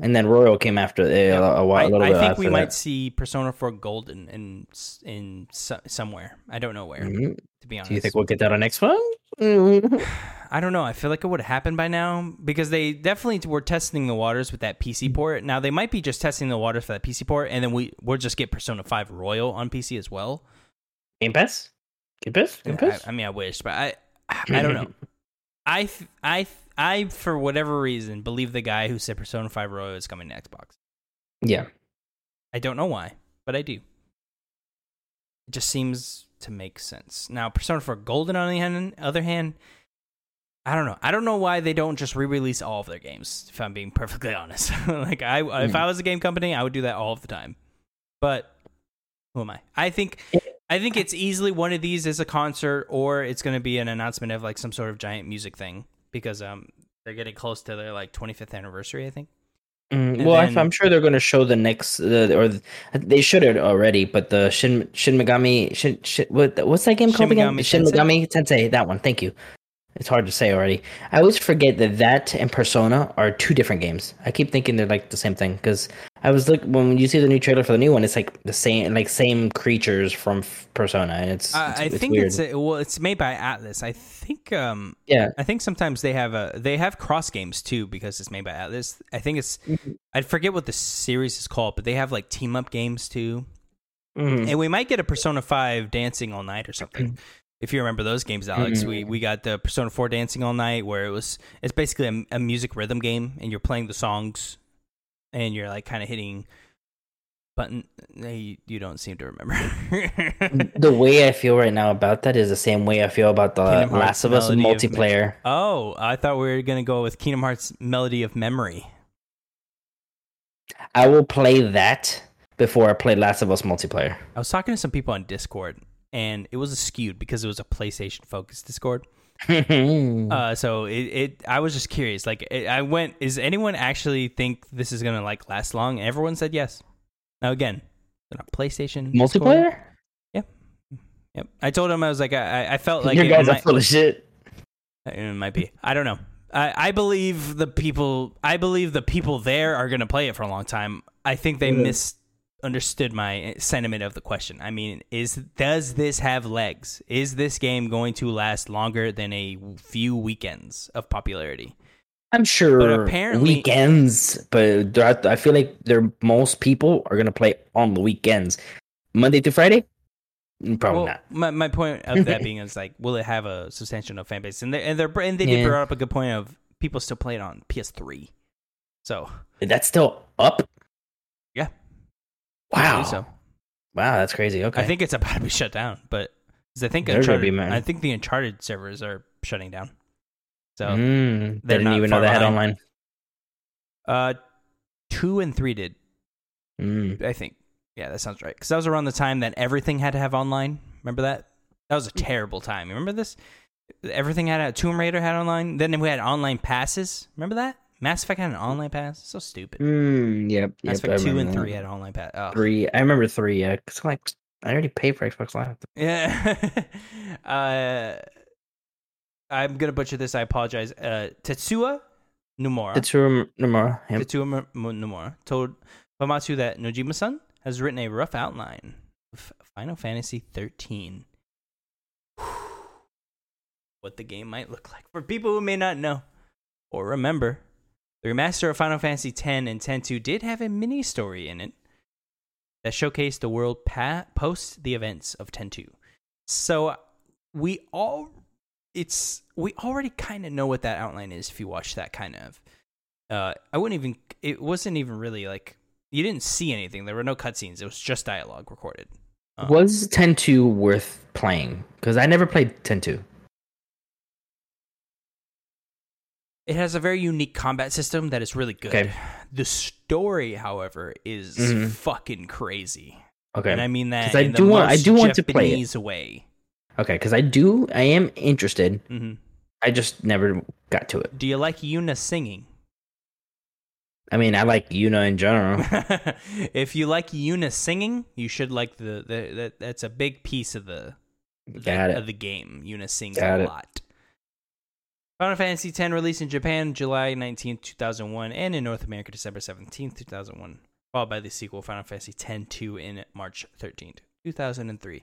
and then Royal came after uh, Yep. a, while, I, a little I bit think we that. might see Persona 4 Golden in in so- somewhere. I don't know where, Mhm. to be honest. Do you think we'll get that on next one? Mm. I don't know. I feel like it would have happened by now because they definitely were testing the waters with that Mm-hmm. PC port. Now they might be just testing the waters for that PC port, and then we we'll just get Persona 5 Royal on PC as well. Game Pass? Game Pass? Game I, Pass? I mean, I wish, but I I don't know. I th- I th- I for whatever reason believe the guy who said Persona 5 Royal is coming to Xbox. yeah. I don't know why, but I do. It just seems to make sense. Now, Persona 4 Golden, on the hand- other hand, I don't know. I don't know why they don't just re-release all of their games. If I'm being perfectly honest, like I, if Hmm. I was a game company, I would do that all of the time. But who am I? I think I think it's easily one of these is a concert, or it's going to be an announcement of like some sort of giant music thing because um they're getting close to their like 25th anniversary. I think. Mm, well, then- I'm sure they're going to show the next, uh, or th- they should have already. But the Shin Shin Megami Shin, Shin what what's that game called Shin again? Megami Shin? Megami Tensei. That one. Thank you. It's hard to say already. I always forget that that and Persona are two different games. I keep thinking they're like the same thing because I was look when you see the new trailer for the new one, it's like the same like same creatures from Persona, and it's, Uh, it's I it's think weird. it's a, well, it's made by Atlus. I think um yeah. I think sometimes they have a they have cross games too because it's made by Atlus. I think it's Mhm. I forget what the series is called, but they have like team up games too. Mhm. And we might get a Persona 5 Dancing All Night or something. if you remember those games, Alex, mm-hmm. we we got the Persona 4 Dancing All Night where it was it's basically a, a music rhythm game and you're playing the songs and you're like kind of hitting button eh, you, you don't seem to remember. the way I feel right now about that is the same way I feel about the Kingdom Hearts Last of Us Melody of multiplayer. oh, I thought we were going to go with Kingdom Hearts Melody of Memory. I will play that before I play Last of Us multiplayer. I was talking to some people on Discord and it was skewed because it was a PlayStation focused Discord. Uh, so it, it I was just curious. Like it, I went, is anyone actually think this is gonna like last long? And everyone said yes. Now again, they're not PlayStation Discord. multiplayer? Yep. Yep. I told him I was like I, I felt like Your it guys are full of shit. it might be. I don't know. I, I believe the people. I believe the people there are gonna play it for a long time. I think they Mhm. Misunderstood my sentiment of the question. I mean, is does this have legs? Is this game going to last longer than a few weekends of popularity? I'm sure But apparently- weekends, but I feel like there most people are gonna play on the weekends, Monday to Friday. Mm, Probably well, not. My, my point of that being is like, will it have a substantial enough fan base? And they and they're and they did Yeah. bring up a good point of people still play it on PS3. So That's still up. Wow. So Wow, that's crazy. Okay. I think it's about to be shut down, but I think Uncharted. I think the Uncharted servers are shutting down. So Mm, they're didn't even know they had online. uh, two and three did Mm. I think. Yeah, that sounds right. Because that was around the time that everything had to have online. Remember that? That was a terrible time. You remember this? Everything had a Tomb Raider had online. Then we had online passes. Remember that? Mass Effect had an online pass. So stupid. Mm, yep. Mass yep, Effect two and three that. had an online pass. Oh. Three. I remember three. Yeah, 'cause, like I already paid for Xbox Live. Yeah. uh, I'm gonna butcher this. I apologize. Uh, Tetsuya Nomura. Tetsuya Nomura. Yep. Tetsuya Mu- Mu- Nomura told Famitsu that Nojima-san has written a rough outline of Final Fantasy 13. What the game might look like for people who may not know or remember. The remaster of Final Fantasy X and X-2 did have a mini story in it that showcased the world pa- post the events of X-2. So we all it's we already kind of know what that outline is if you watch that kind of uh I wouldn't even it wasn't even really like you didn't see anything. There were no cutscenes. It was just dialogue recorded. Um, Was 10-2 worth playing? Because I never played 10-2. It has a very unique combat system that is really good. Okay. The story, however, is Mhm. fucking crazy. Okay. And I mean that. I the do want- I do want to play it. Way. okay, because I do, I am interested. hmm I just never got to it. Do you like Yuna singing? I mean, I like Yuna in general. if you like Yuna singing, you should like the, the that that's a big piece of the Got of the game. Yuna sings Got a it. lot. Final Fantasy X released in Japan July 19th, 2001, and in North America December 17th, 2001, followed by the sequel Final Fantasy X-2 in March 13th, 2003.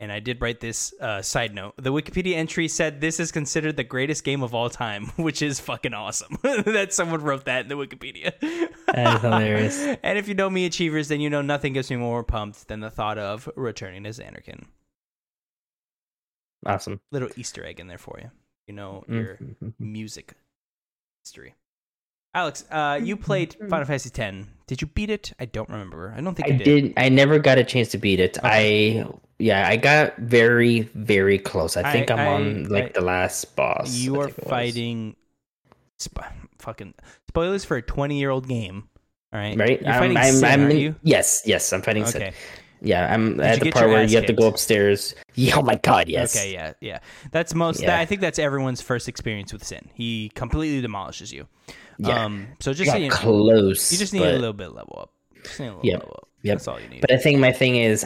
And I did write this uh, side note. The Wikipedia entry said this is considered the greatest game of all time, which is fucking awesome that someone wrote that in the Wikipedia. That is hilarious. and if you know me, Achievers, then you know nothing gets me more pumped than the thought of returning as Anakin. Awesome. Little Easter egg in there for you. You know your Mhm. music history. Alex, uh, you played Final Fantasy X. Did you beat it? I don't remember. I don't think I did. did. I never got a chance to beat it. I yeah, I got very very close. I think I- am on like I- the last boss. You are think it was. fighting. Sp- fucking spoilers for a twenty-year-old game. All right, right. You're I'm, fighting I'm, Sin, I'm you? Yes, yes. I'm fighting. Okay. Yeah, I'm you at the part where you have to go upstairs. Yeah, oh my god, yes. Okay, yeah, yeah. That's most. Yeah. I think that's everyone's first experience with Sin. He completely demolishes you. Yeah. Um. So just so you, know, close. you just need but, a little bit level up. Just need a little Yep, level up. yep. That's all you need. But I think my thing is,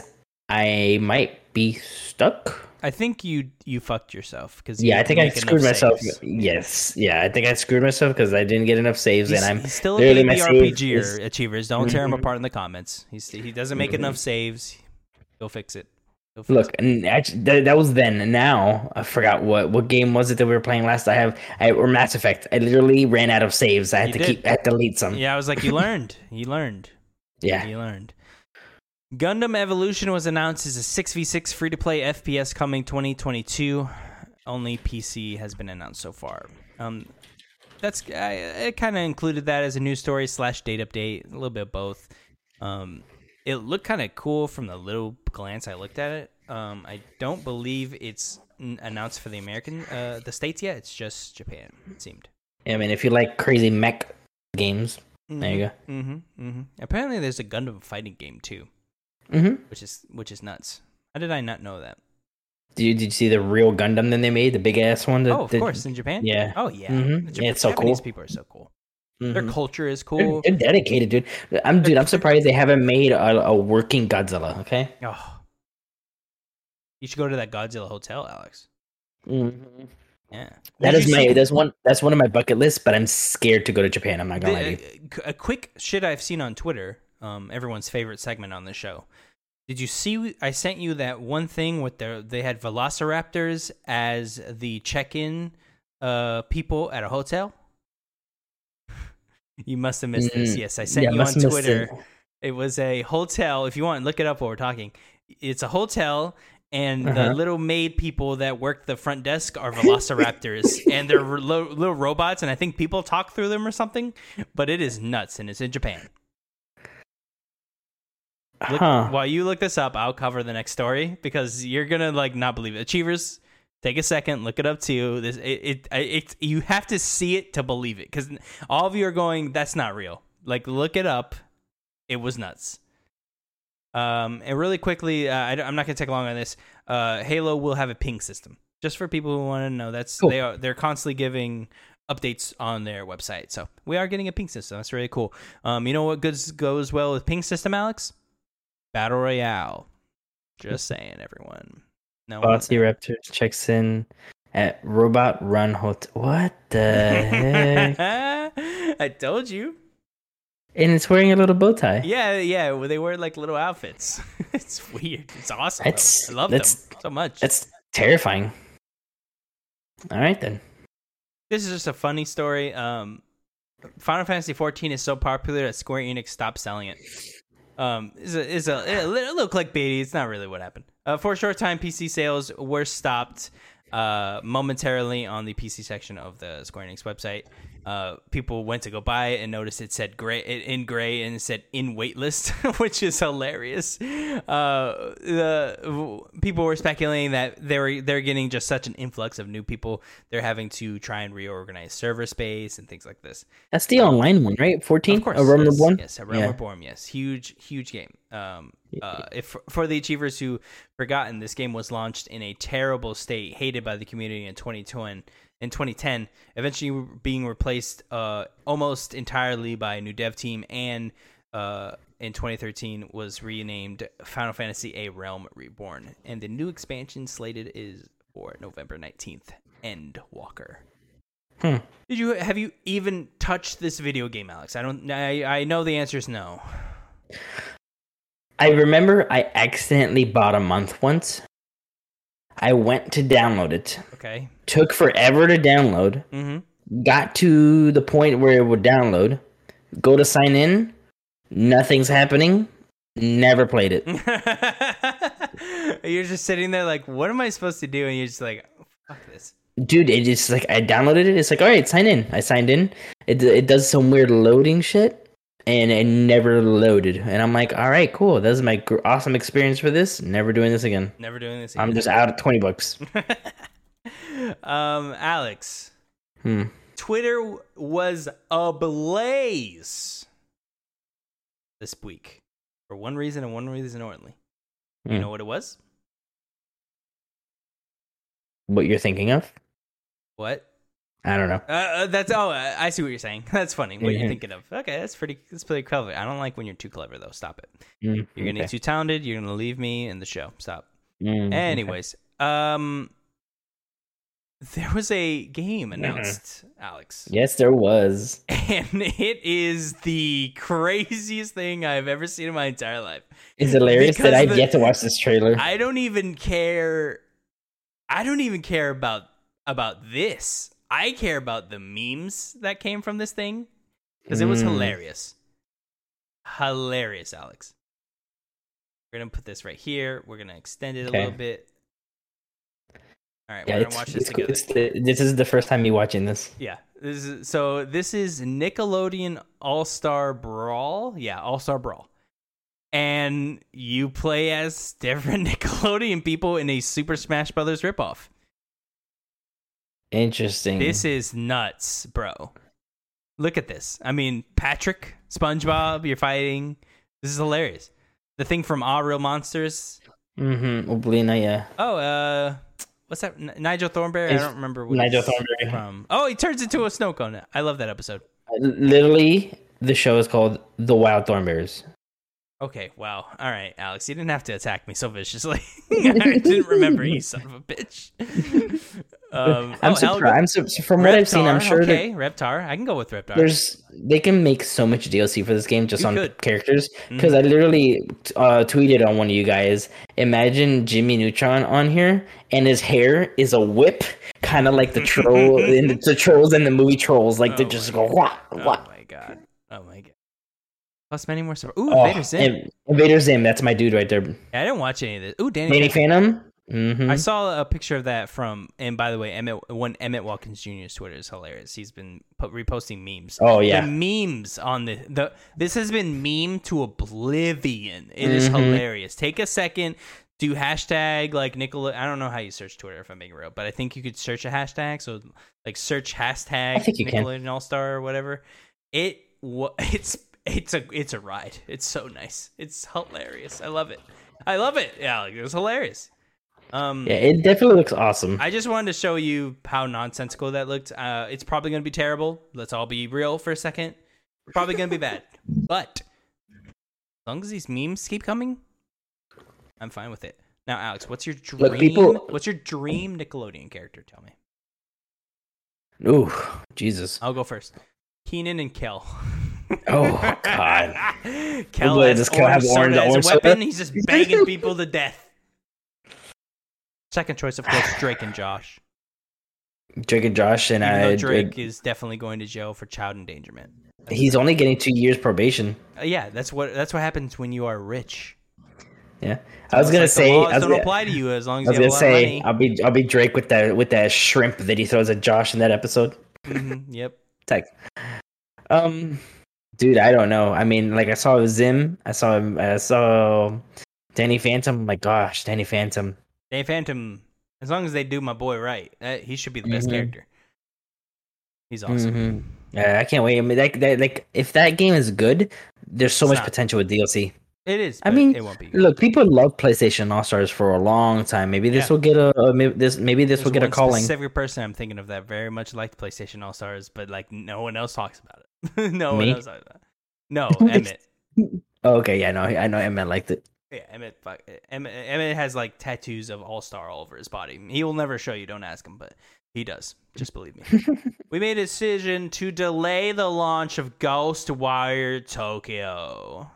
I might be stuck. I think you you fucked yourself because Yeah, I think I screwed myself. Yes, yeah, I think I screwed myself because I didn't get enough saves, He's, and I'm still a baby RPG is- achievers. Don't tear him Mhm. apart in the comments. He's he doesn't make enough saves. Go fix it. Go fix Look, it. actually, that, that was then. And now I forgot what what game was it that we were playing last. I have I, or Mass Effect. I literally ran out of saves. I had You to did. keep. I had to delete some. Yeah, I was like, you learned. You learned. yeah. You learned. Gundam Evolution was announced as a 6v6 free to play FPS coming 2022. Only PC has been announced so far. Um, that's I, I kind of included that as a news story slash date update, a little bit of both. Um, it looked kind of cool from the little glance I looked at it. Um, I don't believe it's announced for the American, uh, the states yet. It's just Japan. It seemed. I mean, if you like crazy mech games, there you go. Mm-hmm. Mm-hmm. Apparently, there's a Gundam fighting game too. Mm-hmm. which is which is nuts. How did I not know that? Did you, did you see the real Gundam that they made, the big ass one? That, oh, of that- course, in Japan. yeah. Oh yeah. Mhm. The Jap- Yeah, it's so Japanese cool. people are so cool. Their Mhm. culture is They're, cool. they're dedicated, dude. I'm dude. I'm surprised they haven't made a, a working Godzilla. Okay. Oh. You should go to that Godzilla hotel, Alex. Mm-hmm. Yeah. That is my see- that's one that's one of my bucket lists, but I'm scared to go to Japan. I'm not gonna lie to you. a, a quick shit I've seen on Twitter. Um, everyone's favorite segment on the show. Did you see? I sent you that one thing with their they had Velociraptors as the check-in uh people at a hotel. You must have missed this. Mm, Yes, I sent yeah, you on Twitter. it. It was a hotel. If you want, look it up while we're talking. It's a hotel, and the Uh-huh. little maid people that work the front desk are velociraptors, and they're lo- little robots, and I think people talk through them or something. But it is nuts, and it's in Japan. Look, Huh. While you look this up, I'll cover the next story because you're gonna like not believe it. Achievers, take a second, look it up too. This it it, it you have to see it to believe it because all of you are going, that's not real. Like look it up. It was nuts. Um, and really quickly, uh, I, am not gonna take long on this. Uh, Halo will have a ping system just for people who want to know. That's Cool. they are they're constantly giving updates on their website. So we are getting a ping system. That's really cool. Um, you know what goes goes well with ping system, Alex? Battle Royale. Just saying, everyone. No Raptors checks in at Robot Run Hotel. What the heck? I told you. And it's wearing a little bow tie. Yeah, yeah. well, They wear like little outfits. it's weird. It's awesome. That's- I love that's- them so much. That's terrifying. All right then. this is just a funny story. Um, Final Fantasy 14 is so popular that Square Enix stopped selling it. Um, is a is a, a little, clickbaity. It's not really what happened. Uh, for a short time, PC sales were stopped uh, momentarily on the PC section of the Square Enix website. Uh, people went to go buy it and noticed it said gray in gray and it said in waitlist, which is hilarious. Uh, the people were speculating that they're they're getting just such an influx of new people. They're having to try and reorganize server space and things like this. That's the online one, right? 14? Of course, A Realm yes, Reborn? Yes, a Realm Yeah. Reborn. Yes, huge, huge game. Um, uh, if for the achievers who forgotten, this game was launched in a terrible state, hated by the community in 2010. In 2010, eventually being replaced uh, almost entirely by a new dev team, and uh, in 2013 was renamed Final Fantasy A Realm Reborn, and the new expansion slated is for November 19th. Endwalker. Hmm. Did you have you even touched this video game, Alex? I don't. I I know the answer is no. I remember I accidentally bought a month once. I went to download it. Okay. Took forever to download. Mm-hmm. Got to the point where it would download. Go to sign in. Nothing's happening. Never played it. you're just sitting there like, what am I supposed to do? And you're just like, fuck this. Dude, it just like I downloaded it. It's like, all right, sign in. I signed in. It it does some weird loading shit, and it never loaded. And I'm like, all right, cool. This is my gr- awesome experience for this. Never doing this again. Never doing this. Again. I'm just out of twenty bucks. um, Alex, Hmm. Twitter was ablaze this week for one reason and one reason only. You Hmm. know what it was? What you're thinking of? What? I don't know. Uh, uh, that's oh, uh, I see what you're saying. That's funny. What you're Mhm. thinking of? Okay, that's pretty. That's pretty clever. I don't like when you're too clever though. Stop it. Mm, You're getting okay. too talented. You're gonna leave me in the show. Stop. Mm, okay. Anyways, um, there was a game announced, Alex, Yes, there was. and it is the craziest thing I've ever seen in my entire life. It's hilarious Because that I've the- yet to watch this trailer. I don't even care. I don't even care about about this. I care about the memes that came from this thing because it was Mm. hilarious. Hilarious, Alex. We're gonna put this right here. We're gonna extend it a little bit. All right, yeah, we're it's, gonna watch this together. the, this is the first time me watching this. Yeah. This is so this is Nickelodeon All Star Brawl. Yeah, All Star Brawl. And you play as different Nickelodeon people in a Super Smash Brothers ripoff. Interesting. This is nuts, bro. Look at this. I mean, Patrick, SpongeBob, you're fighting. This is hilarious. The thing from All Real Monsters. mm-hmm. Oblina, yeah. Oh, uh, what's that? N- Nigel Thornberry. I don't remember what Nigel Thornberry. from. Oh, he turns into a snow cone. I love that episode. Literally, the show is called The Wild Thornberries. Okay, wow. All right, Alex, you didn't have to attack me so viciously. I didn't remember you, son of a bitch. Um, I'm oh, surprised. I'm su- from what I've seen, I'm sure that Okay, Reptar. I can go with Reptar. there's they can make so much DLC for this game just You on could. characters. Because I literally uh, tweeted on one of you guys. Imagine Jimmy Neutron on here, and his hair is a whip, kind of like the troll in the, the trolls in the movie Trolls. Like they Oh just go wah Oh my god. Oh my god. Plus many more. Super- Ooh, Oh, Vader Zim. Invader Zim, that's my dude right there. Yeah, I didn't watch any of this. Ooh, Danny. Danny Phantom. Phantom. hmm I saw a picture of that from, and by the way, Emmett, one Emmett Watkins Jr.'s Twitter is hilarious. He's been po- reposting memes. Oh yeah. The memes on the the this has been meme to oblivion. It is Mhm. hilarious. Take a second, do hashtag like Nicola. I don't know how you search Twitter if I'm being real, but I think you could search a hashtag. So like search hashtag I think you can. Nickelodeon All Star or whatever. It it's it's a it's a ride. It's so nice. It's hilarious. I love it. I love it. Yeah, like, it was hilarious. Um, Yeah, it definitely looks awesome. I just wanted to show you how nonsensical that looked. Uh, it's probably going to be terrible. Let's all be real for a second. Probably going to be bad. But as long as these memes keep coming, I'm fine with it. Now, Alex, what's your dream? Look, people- What's your dream Nickelodeon character? Tell me. Ooh, Jesus. I'll go first. Kenan and Kel. Oh, God. Kel has does Kel have orange soda as orange a soda? weapon. He's just banging people to death. Second choice, of course, Drake and Josh. Drake and Josh, and Even I. Drake is definitely going to jail for child endangerment. he's only getting two years probation. Uh, yeah, that's what that's what happens when you are rich. Yeah, I was It's gonna like say. I was don't gonna, apply to you as long as I was you gonna have a lot of say money. I'll be I'll be Drake with that with that shrimp that he throws at Josh in that episode. Mhm, yep. Like, um, dude, I don't know. I mean, like I saw Zim, I saw him, I saw Danny Phantom. My gosh, Danny Phantom. Dave Phantom. As long as they do my boy right, uh, he should be the best Mhm. character. He's awesome. Mhm. Yeah, I can't wait. I mean, that, that, like if that game is good, there's so It's much not. potential with DLC. It is. I mean, it won't be. Look, people love PlayStation All Stars for a long time. Maybe this Yeah. will get a, a maybe this maybe this There's will get a one calling. Every person I'm thinking of that very much liked PlayStation All Stars, but like no one else talks about it. no Me? one else talks about it. No, Emmett. Oh, okay, yeah, no, I know Emma liked it. Yeah, Emmett, fuck, Emmett. Emmett has like tattoos of All Star all over his body. He will never show you. Don't ask him, but he does. Just believe me. we made a decision to delay the launch of Ghostwire Tokyo.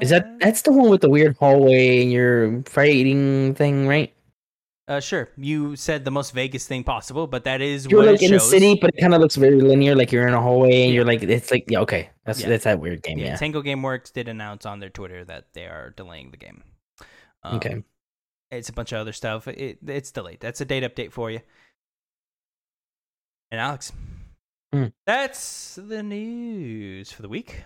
Is that that's the one with the weird hallway and your fighting thing, right? Uh, sure. You said the most vaguest thing possible, but that is You're what like in the shows. city, but it kind of looks very linear. Like you're in a hallway and Yeah. you're like it's like yeah, okay, that's Yeah. that's that weird game. Yeah, Yeah. Tango Gameworks did announce on their Twitter that they are delaying the game. Um, Okay. It's a bunch of other stuff. It, it's delayed. That's a date update for you. And Alex, Hmm. that's the news for the week.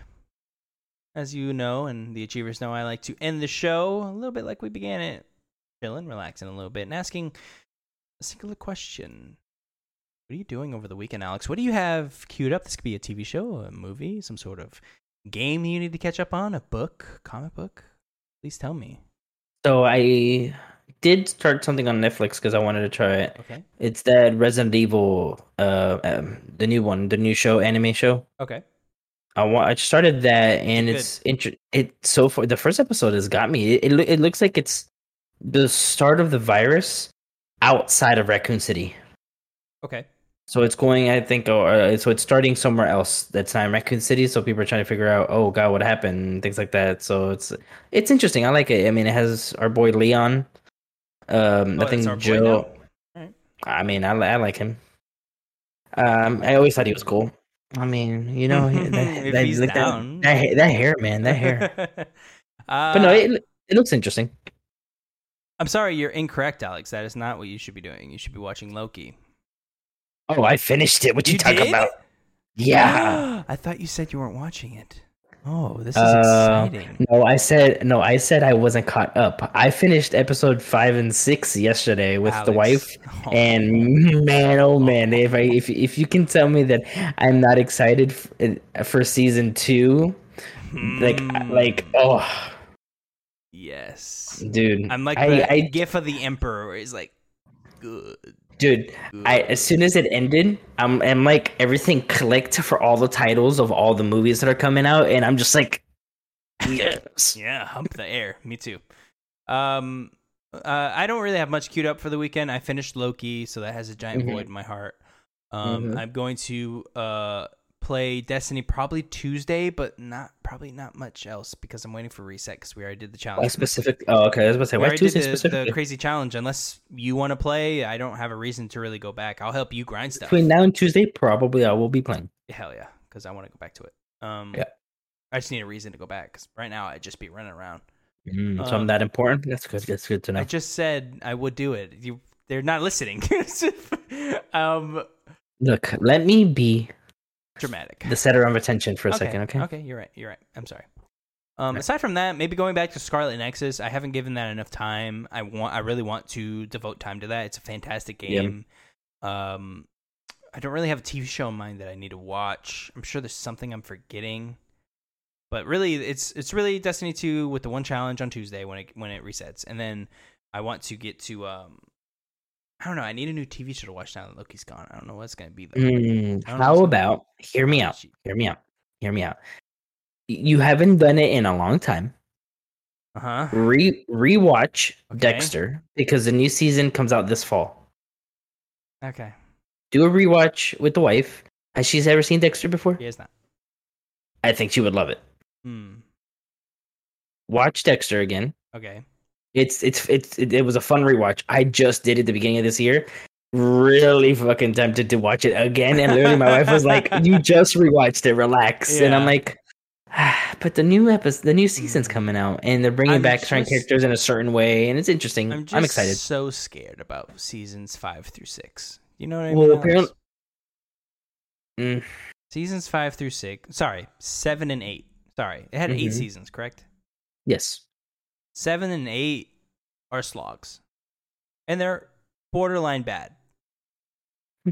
As you know, and the Achievers know, I like to end the show a little bit like we began it, chilling, relaxing a little bit, and asking a singular question. What are you doing over the weekend, Alex? What do you have queued up? This could be a TV show, a movie, some sort of game you need to catch up on, a book, comic book. Please tell me. So I did start something on Netflix because I wanted to try it. Okay. It's that Resident Evil, uh, um, the new one, the new show, anime show. Okay. I want. I started that, and Good. it's inter- It so far the first episode has got me. It, it it looks like it's the start of the virus outside of Raccoon City. Okay. So it's going, I think, or uh, so it's starting somewhere else that's not in Raccoon City. So people are trying to figure out, oh god, what happened, things like that. So it's it's interesting. I like it. I mean, it has our boy Leon. Um, Oh, I think Joe. I mean, I, I like him. Um, I always thought he was cool. I mean, you know, that, that, he's like that- that, ha- that hair, man, that hair. uh, But no, it, it looks interesting. I'm sorry, you're incorrect, Alex. That is not what you should be doing. You should be watching Loki. Oh, I finished it. What you, talking did? about? Yeah. I thought you said you weren't watching it. Oh, this is Uh, exciting. No, I said no. I said I wasn't caught up. I finished episode five and six yesterday with the wife, Oh. and man, oh man, if I if if you can tell me that I'm not excited f- for season two, like Hmm. like oh, yes. dude, I'm like I, the I gif of the emperor where he's like, good. dude, I as soon as it ended, I'm I'm like everything clicked for all the titles of all the movies that are coming out, and I'm just like, yes, Yeah, hump the air. Me too. Um, uh, I don't really have much queued up for the weekend. I finished Loki, so that has a giant Mhm. void in my heart. Um, Mhm. I'm going to uh play Destiny probably Tuesday, but not probably not much else because I'm waiting for reset because we already did the Why challenge. specific? Oh, okay. I was about to say We why already did Tuesday the, specifically. the crazy challenge. Unless you want to play, I don't have a reason to really go back. I'll help you grind stuff. Between now and Tuesday, probably I will be playing. Hell yeah, because I want to go back to it. Um, Yeah. I just need a reason to go back because right now I'd just be running around. Mm, so Um, I'm that important. That's good. That's good to know. I just said I would do it. You, they're not listening. um, Look, let me be dramatic. the center of attention for a second, okay? Okay, you're right. You're right. I'm sorry. Um, Right. aside from that, maybe going back to Scarlet Nexus, I haven't given that enough time. I want, I really want to devote time to that. It's a fantastic game. Um, I don't really have a TV show in mind that I need to watch. I'm sure there's something I'm forgetting, but really, it's it's really Destiny 2 with the one challenge on Tuesday when it when it resets, and then I want to get to um, I don't know. I need a new TV show to watch now that Loki's gone. I don't know what's gonna be though. Mm, I don't know how about hear me out? Hear me out. Hear me out. You haven't done it in a long time. Uh huh. Re rewatch Okay. Dexter because the new season comes out this fall. Okay. Do a rewatch with the wife. Has she ever seen Dexter before? He is not. I think she would love it. Hmm. Watch Dexter again. Okay. It's it's it's it, it was a fun rewatch. I just did it at the beginning of this year. Really fucking tempted to watch it again, and literally my wife was like, "You just rewatched it, relax." And I'm like, ah, "But the new episode, the new season's coming out, and they're bringing I'm back certain characters in a certain way, and it's interesting. I'm I'm, just excited." so scared about seasons five through six. You know what I Well, mean? apparently- Mm, Seasons five through six. Sorry, seven and eight. Sorry, it had eight Mhm. seasons, correct? yes, Seven and eight are slogs, and they're borderline bad. Hmm.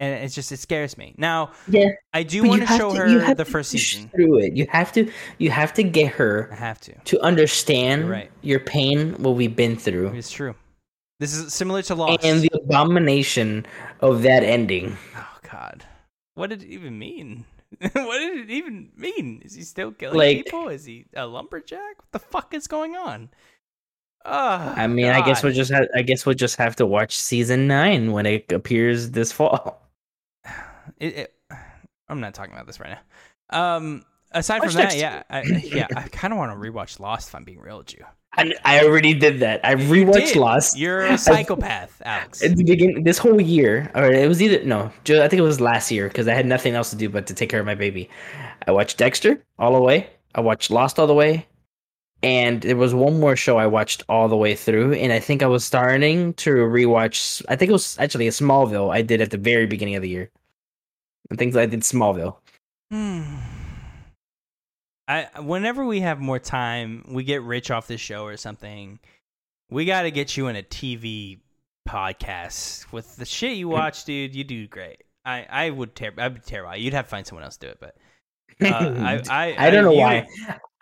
And it's just it scares me. Now yeah. I do want to show you her have the first season. through it. You have to you have to get her. I have to. to understand You're right. your pain, what we've been through, It's true. This is similar to Lost. and the abomination of that ending. Oh God, what did it even mean? what did it even mean? Is he still killing Like- people? Is he a lumberjack? What the fuck is going on? Oh, I mean, I guess we'll just ha- I guess we'll just have to watch season nine when it appears this fall. It, it, I'm not talking about this right now. Um, aside Watch from that, yeah, I, yeah, I kind of want to rewatch Lost. If I'm being real with you, I, I already did that. I rewatched did. Lost You're a psychopath, Alex. at the beginning this whole year, or it was either no, I think it was last year because I had nothing else to do but to take care of my baby. I watched Dexter all the way. I watched Lost all the way, and there was one more show I watched all the way through, and I think I was starting to rewatch. I think it was actually a Smallville I did at the very beginning of the year. I think I did Smallville. Hmm. I whenever we have more time, we get rich off this show or something. We got to get you in a TV podcast with the shit you watch, dude. You do great. I I would tear. I'd be terrible. You'd have to find someone else to do it, but Uh, I, I, I don't know you- why.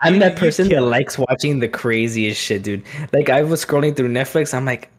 I'm you- that person that likes watching the craziest shit, dude. Like I was scrolling through Netflix, I'm like,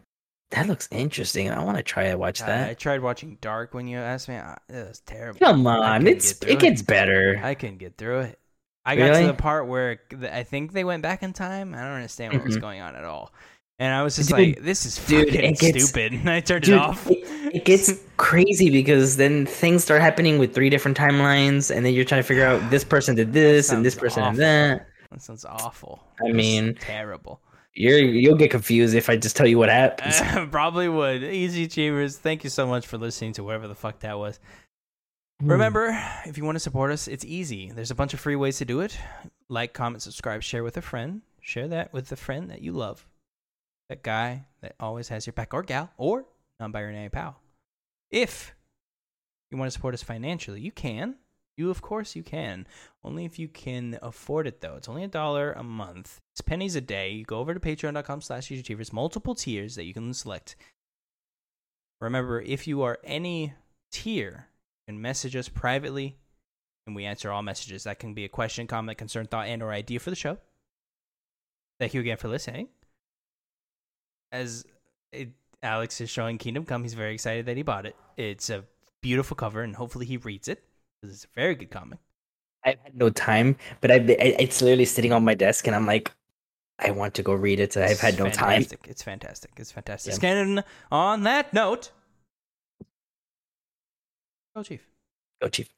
that looks interesting. I want to try to watch that. I that. tried watching Dark when you asked me. It was terrible. Come I on, it's get through it gets better. I couldn't get through it. I got to the part where I think they went back in time. I don't understand what was Mhm. going on at all. And I was just Dude, like, this is dude, fucking gets- stupid. And I turned Dude, it off. it, it gets crazy because then things start happening with three different timelines, and then you're trying to figure out this person did this and this person awful. did that. That sounds awful. I mean, terrible. You're you'll get confused if I just tell you what happens. Probably would. Easy Achievers, thank you so much for listening to whatever the fuck that was. Hmm. Remember, if you want to support us, it's easy. There's a bunch of free ways to do it. Like, comment, subscribe, share with a friend. Share that with the friend that you love. That guy that always has your back, or gal, or non binary pal. If you want to support us financially, you can. You, of course, you can. Only if you can afford it, though. It's only a dollar a month. It's pennies a day. You go over to patreon.com slash Achievers, multiple tiers that you can select. Remember, if you are any tier, you can message us privately, and we answer all messages. That can be a question, comment, concern, thought, and or idea for the show. Thank you again for listening. As it, Alex is showing Kingdom Come, he's very excited that he bought it. It's a beautiful cover, and hopefully he reads it because it's a very good comic. I've had no time, but I've been, it's literally sitting on my desk, and I'm like, I want to go read it. So I've It's had no time. It's fantastic. It's fantastic. It's fantastic. Yeah. And on that note, go Chief. Go, Chief.